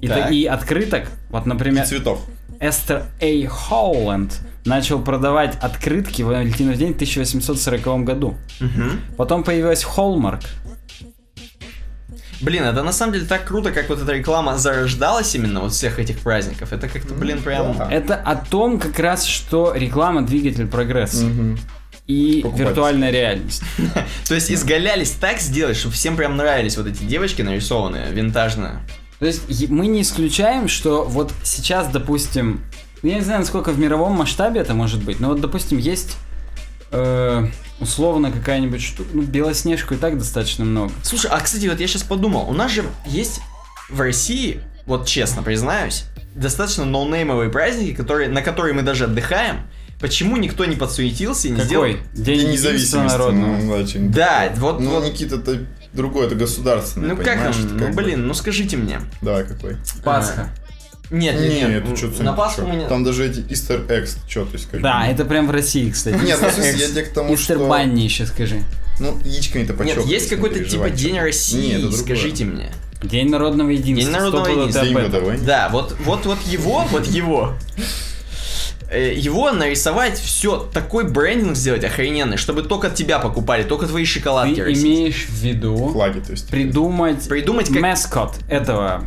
и, та- и открыток, вот, И например, цветов. Эстер А. Холланд начал продавать открытки в Валентинов день в 1840 году. Мгм. Потом появилась Hallmark. Блин, это на самом деле так круто, как вот эта реклама зарождалась именно вот всех этих праздников. Это как-то, блин, прям... Да. Это о том как раз, что реклама двигатель прогресса Мгм. И Покупатель. виртуальная реальность. *laughs* То есть изгалялись так сделать, чтобы всем прям нравились вот эти девочки нарисованные, винтажные. То есть мы не исключаем, что вот сейчас, допустим, я не знаю, насколько в мировом масштабе это может быть, но вот, допустим, есть э, условно какая-нибудь штука, ну, Белоснежку и так достаточно много. Слушай, а кстати, вот я сейчас подумал, у нас же есть в России, вот честно признаюсь, достаточно ноунеймовые праздники, которые, на которые мы даже отдыхаем. Почему никто не подсуетился и не сделал? Какой? День, День единства независимости. народного. Ну, да, Да, вот- Ну, вот- Никита, это другое, это государственное, Ну как он? это Ну как бы- блин, ну скажите мне. Давай, какой? Пасха. Нет, нет, Не, нет. это что-то... на Пасху мы не... Там даже эти Easter eggs, что, то есть как Да, это прям в России, кстати. Нет, ну, я тебе к тому, что... Банни еще скажи. Ну, яичками-то Нет, почёкались, есть какой-то типа День. России, скажите мне. День народного единства. День народного единства. День. Да, вот, вот, вот его, вот его. Э, Его нарисовать, все, такой брендинг сделать охрененный, чтобы только тебя покупали, только твои шоколадки Ты российские. имеешь в виду Флаги, то есть. придумать, Придумать как- маскот этого,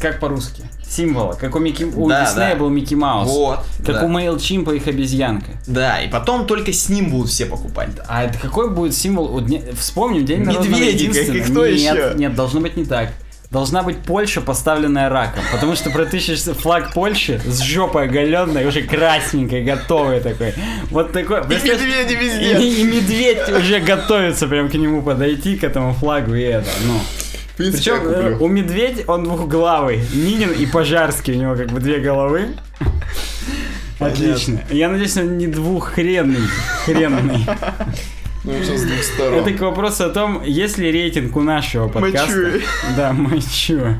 как по-русски, символа, как у, Микки, у Да, Диснея да. был Микки Маус, Вот, как да. у Мейлчимпа их обезьянка. Да, и потом только с ним будут все покупать. А это какой будет символ? у дня- Вспомним День народного Медведика, единства. и кто нет, еще? Нет, должно быть не так. Должна быть Польша, поставленная раком. Потому что протыщешься флаг Польши с жопой оголенной, уже красненькой, готовый такой. Вот такой. представляешь, медведи везде. И, и медведь уже готовится прям к нему подойти, к этому флагу и это. Ну. Принципе, Причем э, у медведь он двухглавый. Минин и Пожарский, у него как бы две головы. Отлично. Я надеюсь, он не двуххренный. Хренный. Ну, сейчас с двух сторон. Это к вопросу о том, есть ли рейтинг у нашего подкаста. Mature. Да, mature.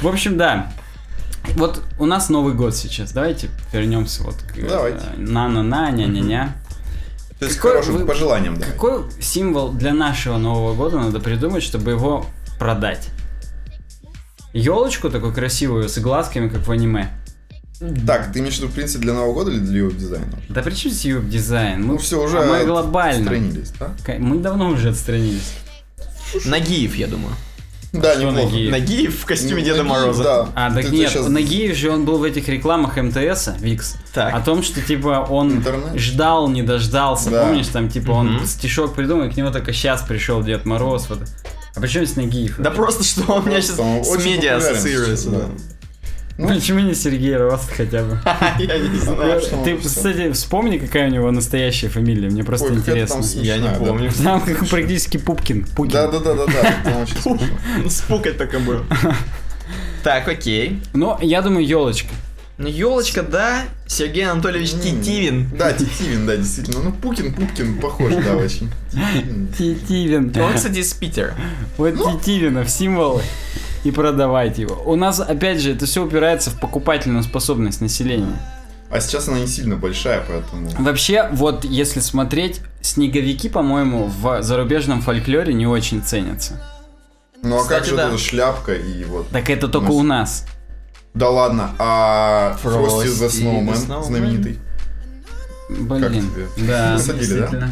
В общем, да. Вот у нас Новый год сейчас. Давайте вернемся вот к э, Давайте. на-на-на, ня-ня-ня. То есть, Какой хорошим вы- пожеланиям, да. Какой символ для нашего Нового года надо придумать, чтобы его продать? Елочку такую красивую с глазками, как в аниме. Так, ты имеешь в виду, в принципе, для Нового года или для дизайна? Да при чем здесь юб дизайн? Мы, Ну, все, уже а мы глобально. отстранились, да? Мы давно уже отстранились. Нагиев, я думаю. Да, Что неплохо. Нагиев? Нагиев в костюме Ну, Деда Нагиев, Мороза. Да. А, так Ты- ты нет, щас- Нагиев же он был в этих рекламах МТСа, Викс. Так. О том, что типа он Интернет? ждал, не дождался. Да. Помнишь, там типа он Мгм. стишок придумал, и к нему только сейчас пришел Дед Мороз. Вот. А почему здесь Нагиев? Да просто что он у меня сейчас Он с медиа ассоциируется. сейчас, да. Ну, Почему не Сергей Рост хотя бы? *laughs* Я не знаю. что Ты, кстати, вспомни, какая у него настоящая фамилия. Мне просто интересно. там Я не помню. *laughs* Там как практически Пупкин. Пукин. Да, да, да, да, да. Там очень смешно. Спукать только был. *laughs* Так, окей. Но я думаю, елочка. Ну, елочка, да. Сергей Анатольевич Титивин. Да, Титивин, да, действительно. Ну, Пукин, Пупкин похож, да, очень. Титивин. Титивин. Он, кстати, из Питера. Вот Титивина в символы и продавайте его. У нас, опять же, это все упирается в покупательную способность населения. А сейчас она не сильно большая, поэтому... Вообще, вот если смотреть, снеговики, по-моему, в зарубежном фольклоре не очень ценятся. Ну, а как Кстати, же да. эта шляпка и вот... Так это только нас- у нас. Да ладно, а Фрости Frosty the the Snowman Snowman. знаменитый. Блин. тебе? Да, Посадили, да?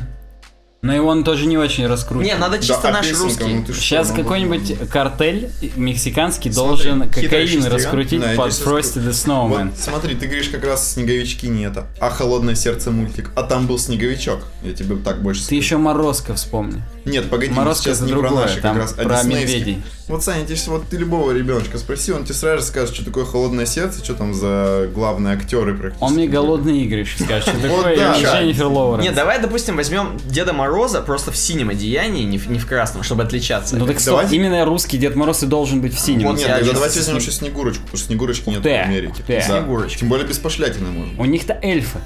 Но его он тоже не очень раскручен. Не, надо чисто Да, а наш песенка, русский. ну ты что, Сейчас ну, какой-нибудь картель мексиканский Смотри, должен кокаин раскрутить Да, под Frosty the Вот, Snowman. смотри, ты говоришь как раз снеговички не это, а холодное сердце мультик. А там был снеговичок. Я тебе так больше Ты скажу. еще Морозко вспомни. Нет, погоди, Морозко сейчас это не про другое, наши там как раз, а про диснеевские. медведей. Вот, Саня, тебе вот ты любого ребеночка спроси, он тебе сразу же скажет, что такое холодное сердце, что там за главные актеры практически. Он мне голодные игры еще скажет, что Вот такое. Дженнифер Лоуренс. Не, давай, допустим, возьмем Деда Мороза просто в синем одеянии, не в, не в красном, чтобы отличаться. Ну так стоп, Давайте- именно русский Дед Мороз и должен быть в синем. Вот Нет, я тогда давайте возьмем еще Снегурочку, потому что Снегурочки нет в Америке. Да. Снегурочка. Тем более без пошлятины можно. У них-то эльфы.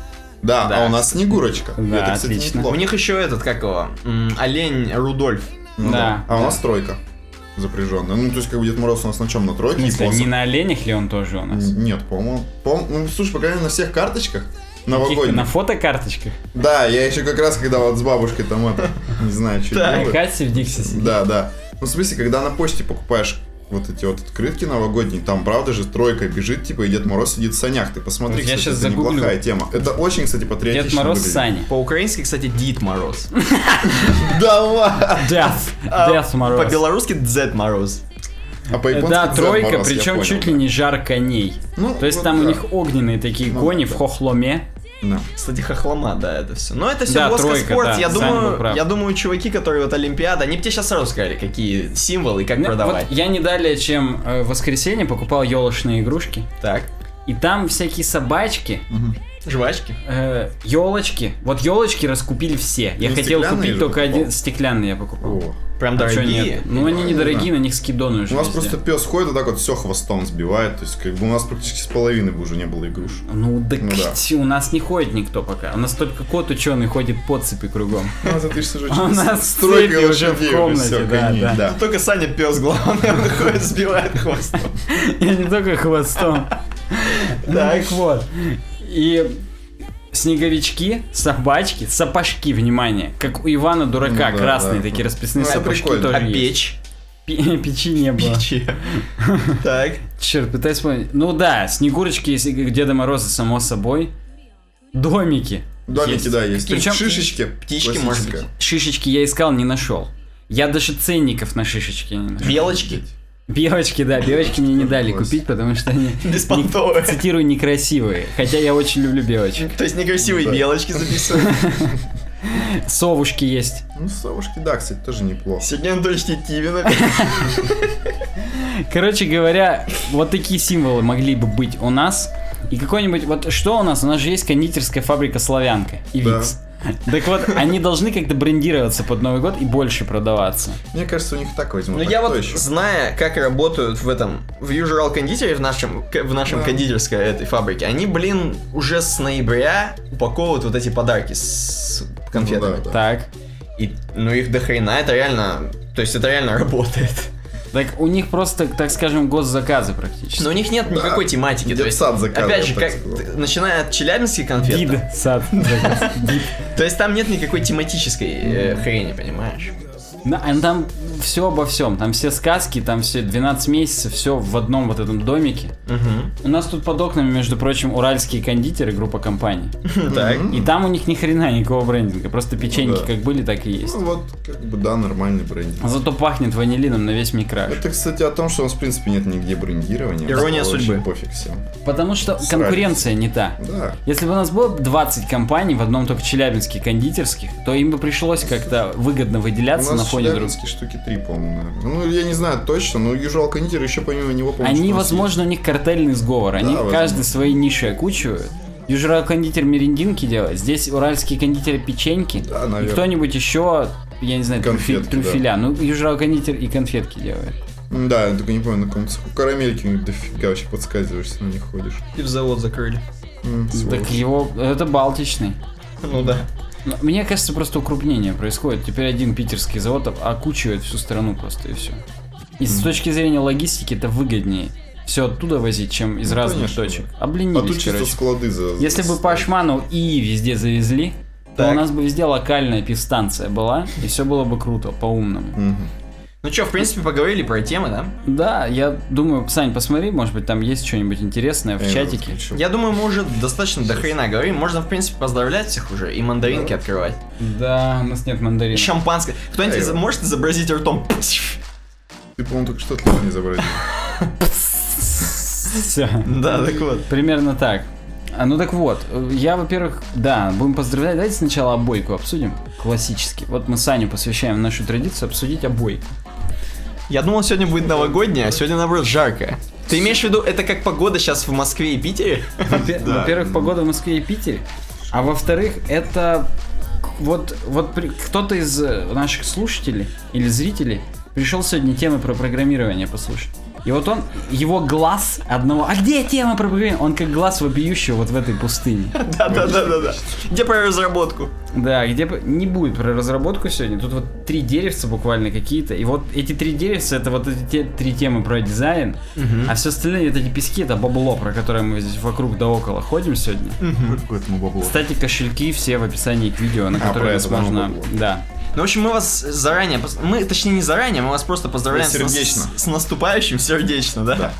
Да, Да. а у нас Снегурочка. Да, Это, кстати, отлично. неплохо. У них еще этот, как его, олень Рудольф. Ну Да, А у да. нас тройка запряженная. Ну, то есть, как бы Дед Мороз у нас на чем? На тройке? В смысле, и посох. не на оленях ли он тоже у нас? Нет, по-моему. по ну, слушай, по крайней мере, на всех карточках новогодних. на фотокарточках? Да, я еще как раз, когда вот с бабушкой там это, не знаю, что Так. делаю. Катя в сидит. Да, да. Ну, в смысле, когда на почте покупаешь вот эти вот открытки новогодние, там, правда же, тройка бежит, типа, и Дед Мороз сидит в санях. Ты посмотри, Вот я кстати, это загуглю. неплохая тема. Это очень, кстати, патриотично Дед Мороз выглядит. Сани. По-украински, кстати, Дид Мороз. Да ладно! Death. А Death Мороз. По-белорусски Дзет Мороз. А по-японски Да, Дед тройка, причем понял, чуть ли не жар коней. Ну, То есть вот там у них огненные такие Ну, кони да. в хохломе. Да. Кстати, хохлома, да, это все. Но это все Да, Воска тройка, спорт. да, я думаю, я думаю, чуваки, которые вот Олимпиада, они бы тебе сейчас сразу сказали, какие символы и как Ну, продавать. вот я не далее, чем э, в воскресенье покупал елочные игрушки. Так, И там всякие собачки, жвачки. елочки. Вот елочки раскупили все. Я Ну, хотел купить только покупал? один стеклянный я покупал. О. Прям А дорогие. нет? Ну они недорогие, да. на них скидоны уже У нас везде. просто пес ходит, вот так вот все хвостом сбивает. То есть, как бы у нас практически с половины бы уже не было игрушек. Ну так Ну да. у нас не ходит никто пока. У нас только кот ученый ходит по цепи кругом. Это ты же А у нас *laughs* стройка уже в комнате, да, да. Только Саня пес главный, он ходит, сбивает хвостом. *laughs* Я не только хвостом. Ну. Так вот. И снеговички, собачки, сапожки, внимание, как у Ивана Дурака, Ну да, красные да. такие расписные Ну, сапожки прикольно. тоже А есть. печь? Пе- *laughs* Печи не было. Печи. *laughs* Так. Черт, пытаюсь вспомнить. Ну да, снегурочки, если как Деда Мороза, само собой. Домики. Домики, Есть. да, есть. Причем шишечки. птички, может быть. Шишечки я искал, не нашел. Я даже ценников на шишечки не нашел. Белочки. Белочки, да, белочки мне не дали купить, потому что они, *laughs* Беспонтовые. цитирую, некрасивые. Хотя я очень люблю белочек. То есть некрасивые Да. белочки записывают. *laughs* Совушки есть. Ну, совушки, да, кстати, тоже неплохо. Сергей Анатольевич Титивин. *laughs* Короче говоря, вот такие символы могли бы быть у нас. И какой-нибудь, вот что у нас? У нас же есть кондитерская фабрика Славянка и Да. Викс. Так вот, они должны как-то брендироваться под Новый год и больше продаваться. Мне кажется, у них так возьмут. Ну а я кто вот, еще? зная, как работают в этом, в Usual Кондитере, в нашем, в нашем Да. кондитерской этой фабрике, они, блин, уже с ноября упаковывают вот эти подарки с конфетами. Ну да, да. Так. И, ну, их до хрена, это реально... То есть это реально работает. Так у них просто, так скажем, госзаказы практически. Но у них нет никакой тематики. То есть, Детсад заказывает, опять же, как, начиная от челябинских конфет, Гид, сад. *laughs* то есть там нет никакой тематической э, хрени, понимаешь? Да, а там все обо всем. Там все сказки, там все 12 месяцев, все в одном вот этом домике. Мгм. У нас тут под окнами, между прочим, уральские кондитеры, группа компаний. Так. И там у них ни хрена никакого брендинга. Просто печеньки да. как были, так и есть. Ну вот, как бы, да, нормальный брендинг. Зато пахнет ванилином на весь микраш. Это, кстати, о том, что у нас, в принципе, нет нигде брендирования. Ирония судьбы. пофиг всем. Потому что конкуренция не та. Да. Если бы у нас было 20 компаний, в одном только челябинске кондитерских, то им бы пришлось как-то выгодно выделяться на в фоне. Челябинске штуки три, по-моему. Ну, я не знаю точно, но Usual Кондитер еще помимо него, по-моему, Они, возможно, у них картельный сговор. Они возможно. каждый свои ниши окучивают. Южрал кондитер мерендинки делает, здесь уральские кондитеры печеньки. Да, и наверное. кто-нибудь еще, я не знаю, Конфетки, трюфеля. Ну, южрал кондитер и конфетки делает. Да, я только не помню, на каком цеху. Карамельки у них дофига вообще подсказываешься, на них ходишь. И в завод закрыли. Сволочь. Так его, это балтичный. Ну да. Мне кажется, просто укрупнение происходит. Теперь один питерский завод окучивает всю страну просто и все. И с точки зрения логистики это выгоднее все оттуда возить, чем из Ну, разных конечно, точек. А Обленились, тут чисто короче. склады за... Если бы по Ашману и везде завезли, то Так. у нас бы везде локальная пивстанция была, и все было бы круто, по-умному. Мгм. Ну что, в принципе, поговорили про темы, да? Да, я думаю, Сань, посмотри, может быть, там есть что-нибудь интересное в Я чатике. Я думаю, мы уже достаточно до хрена говорим. Можно, в принципе, поздравлять всех уже и мандаринки открывать. Да, у нас нет И мандарина. шампанское. Кто-нибудь из- может изобразить ртом? Ты, по-моему, только что отлично не изобразил. *laughs* Все. Да, так вот. Примерно так. А, ну так вот, я, во-первых, да, будем поздравлять. Давайте сначала обойку обсудим. Классически. Вот мы Саню посвящаем нашу традицию обсудить обойку. Я думал, сегодня будет новогоднее, а сегодня, наоборот, жарко. Ты имеешь в виду, это как погода сейчас в Москве и Питере? Во-первых, погода в Москве и Питере. А во-вторых, это вот, вот при- кто-то из э, наших слушателей или зрителей пришел сегодня темы про программирование послушать. И вот он, его глаз одного... А где тема про программирование? Он как глаз вопиющего вот в этой пустыне. Да-да-да-да-да. Где про разработку? Да, где не будет про разработку сегодня. Тут вот три деревца буквально какие-то. И вот эти три деревца это вот эти те- три темы про дизайн. А все остальные это эти пески, это бабло, про которое мы здесь вокруг да около ходим сегодня. Кстати, кошельки все в описании к видео, на А, которые да, можно. бабло. Да. Ну, в общем, мы вас заранее, мы, точнее, не заранее, мы вас просто поздравляем с Сердечно. С, наступающим сердечно, да?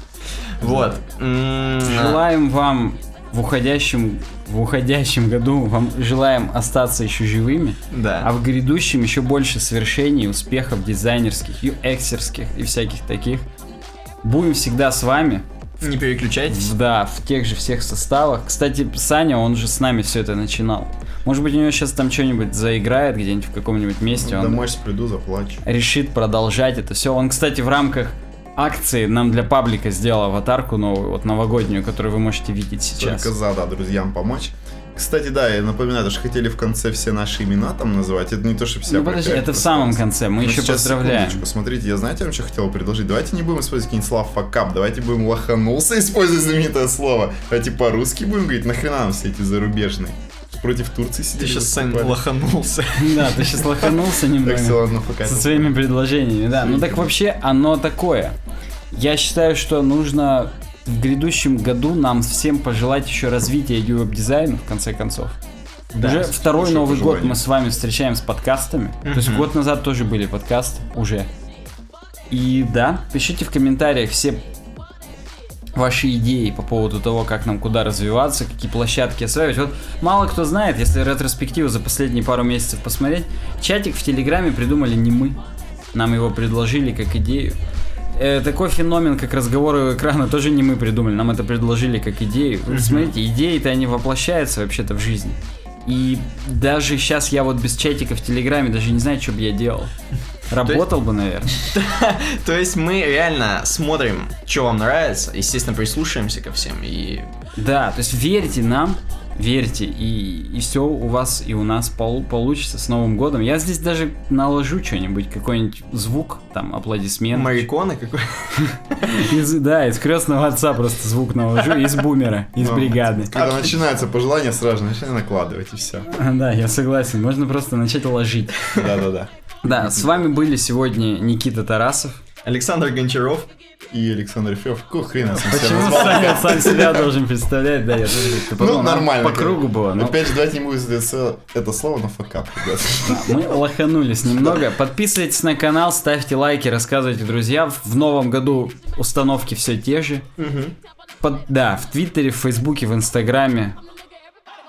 Вот. М, Желаем вам в уходящем, в уходящем году вам желаем остаться еще живыми, Да. а в грядущем еще больше свершений, успехов дизайнерских, UX-ерских и всяких таких. Будем всегда с вами. Не переключайтесь. Да, в тех же всех составах. Кстати, Саня, он же с нами все это начинал. Может быть, у него сейчас там что-нибудь заиграет где-нибудь в каком-нибудь месте. Он Домой приду, заплачу. решит продолжать это все. Он, кстати, в рамках акции нам для паблика сделал аватарку новую, вот новогоднюю, которую вы можете видеть сейчас. Только за, да, друзьям помочь. Кстати, да, я напоминаю, что хотели в конце все наши имена там называть. Это не то, что все Ну подожди, это в самом конце, мы Ну, еще поздравляем. смотрите, я знаете, вам что хотел предложить? Давайте не будем использовать какие-нибудь слова факап, давайте будем лоханулся *laughs* использовать знаменитое слово. Давайте по-русски будем говорить, нахрена нам все эти зарубежные? Против Турции сидели. Ты сейчас, Сань, лоханулся. *laughs* Да, ты сейчас лоханулся Так, все, немного. ладно, пока. Со своими предложениями, да. Ну так вообще оно такое. Я считаю, что нужно в грядущем году нам всем пожелать еще развития веб-дизайна, в конце концов. уже второй Новый год пожелание. мы с вами встречаем с подкастами. То есть год назад тоже были подкасты, уже. И да, пишите в комментариях все ваши идеи по поводу того, как нам куда развиваться, какие площадки осваивать. Вот мало кто знает, если ретроспективу за последние пару месяцев посмотреть, чатик в Телеграме придумали не мы. Нам его предложили как идею. Э, такой феномен, как разговоры у экрана, *laughs* тоже не мы придумали, нам это предложили как идею. Вы Смотрите, идеи-то они воплощаются вообще-то в жизни. И даже сейчас я вот без чатика в Телеграме даже не знаю, что бы я делал. Работал бы, наверное. *laughs* То есть мы реально смотрим, что вам нравится, естественно, прислушаемся ко всем и... Да, то есть верьте нам, верьте, и, и все у вас и у нас пол- получится с Новым годом. Я здесь даже наложу что-нибудь, какой-нибудь звук, там, аплодисмент. Мариконы какой? *laughs* Из, да, из крестного отца просто звук наложу, из бумера, из Ну, бригады. Когда начинается пожелание, сразу начинай накладывать, и все. *laughs* Да, я согласен, можно просто начать ложить. Да-да-да. Да, с вами были сегодня Никита Тарасов. Александр Гончаров. И Александр Ефремов. Какого хрена сам себя Почему назвал? сам, сам себя должен представлять? Да, я тоже как-то подумал, Ну, нормально. По кругу было, но Опять же, давайте не будем это, это слово на факап, ребят. мы лоханулись немного. Подписывайтесь на канал, ставьте лайки, рассказывайте друзьям. В новом году установки все те же. Под- да, в Твиттере, в Фейсбуке, в Инстаграме,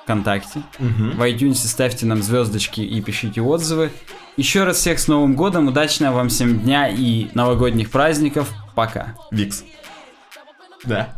ВКонтакте. В iTunes ставьте нам звездочки и пишите отзывы. Еще раз всех с Новым годом, удачного вам всем дня и новогодних праздников. Пока. Викс. Да.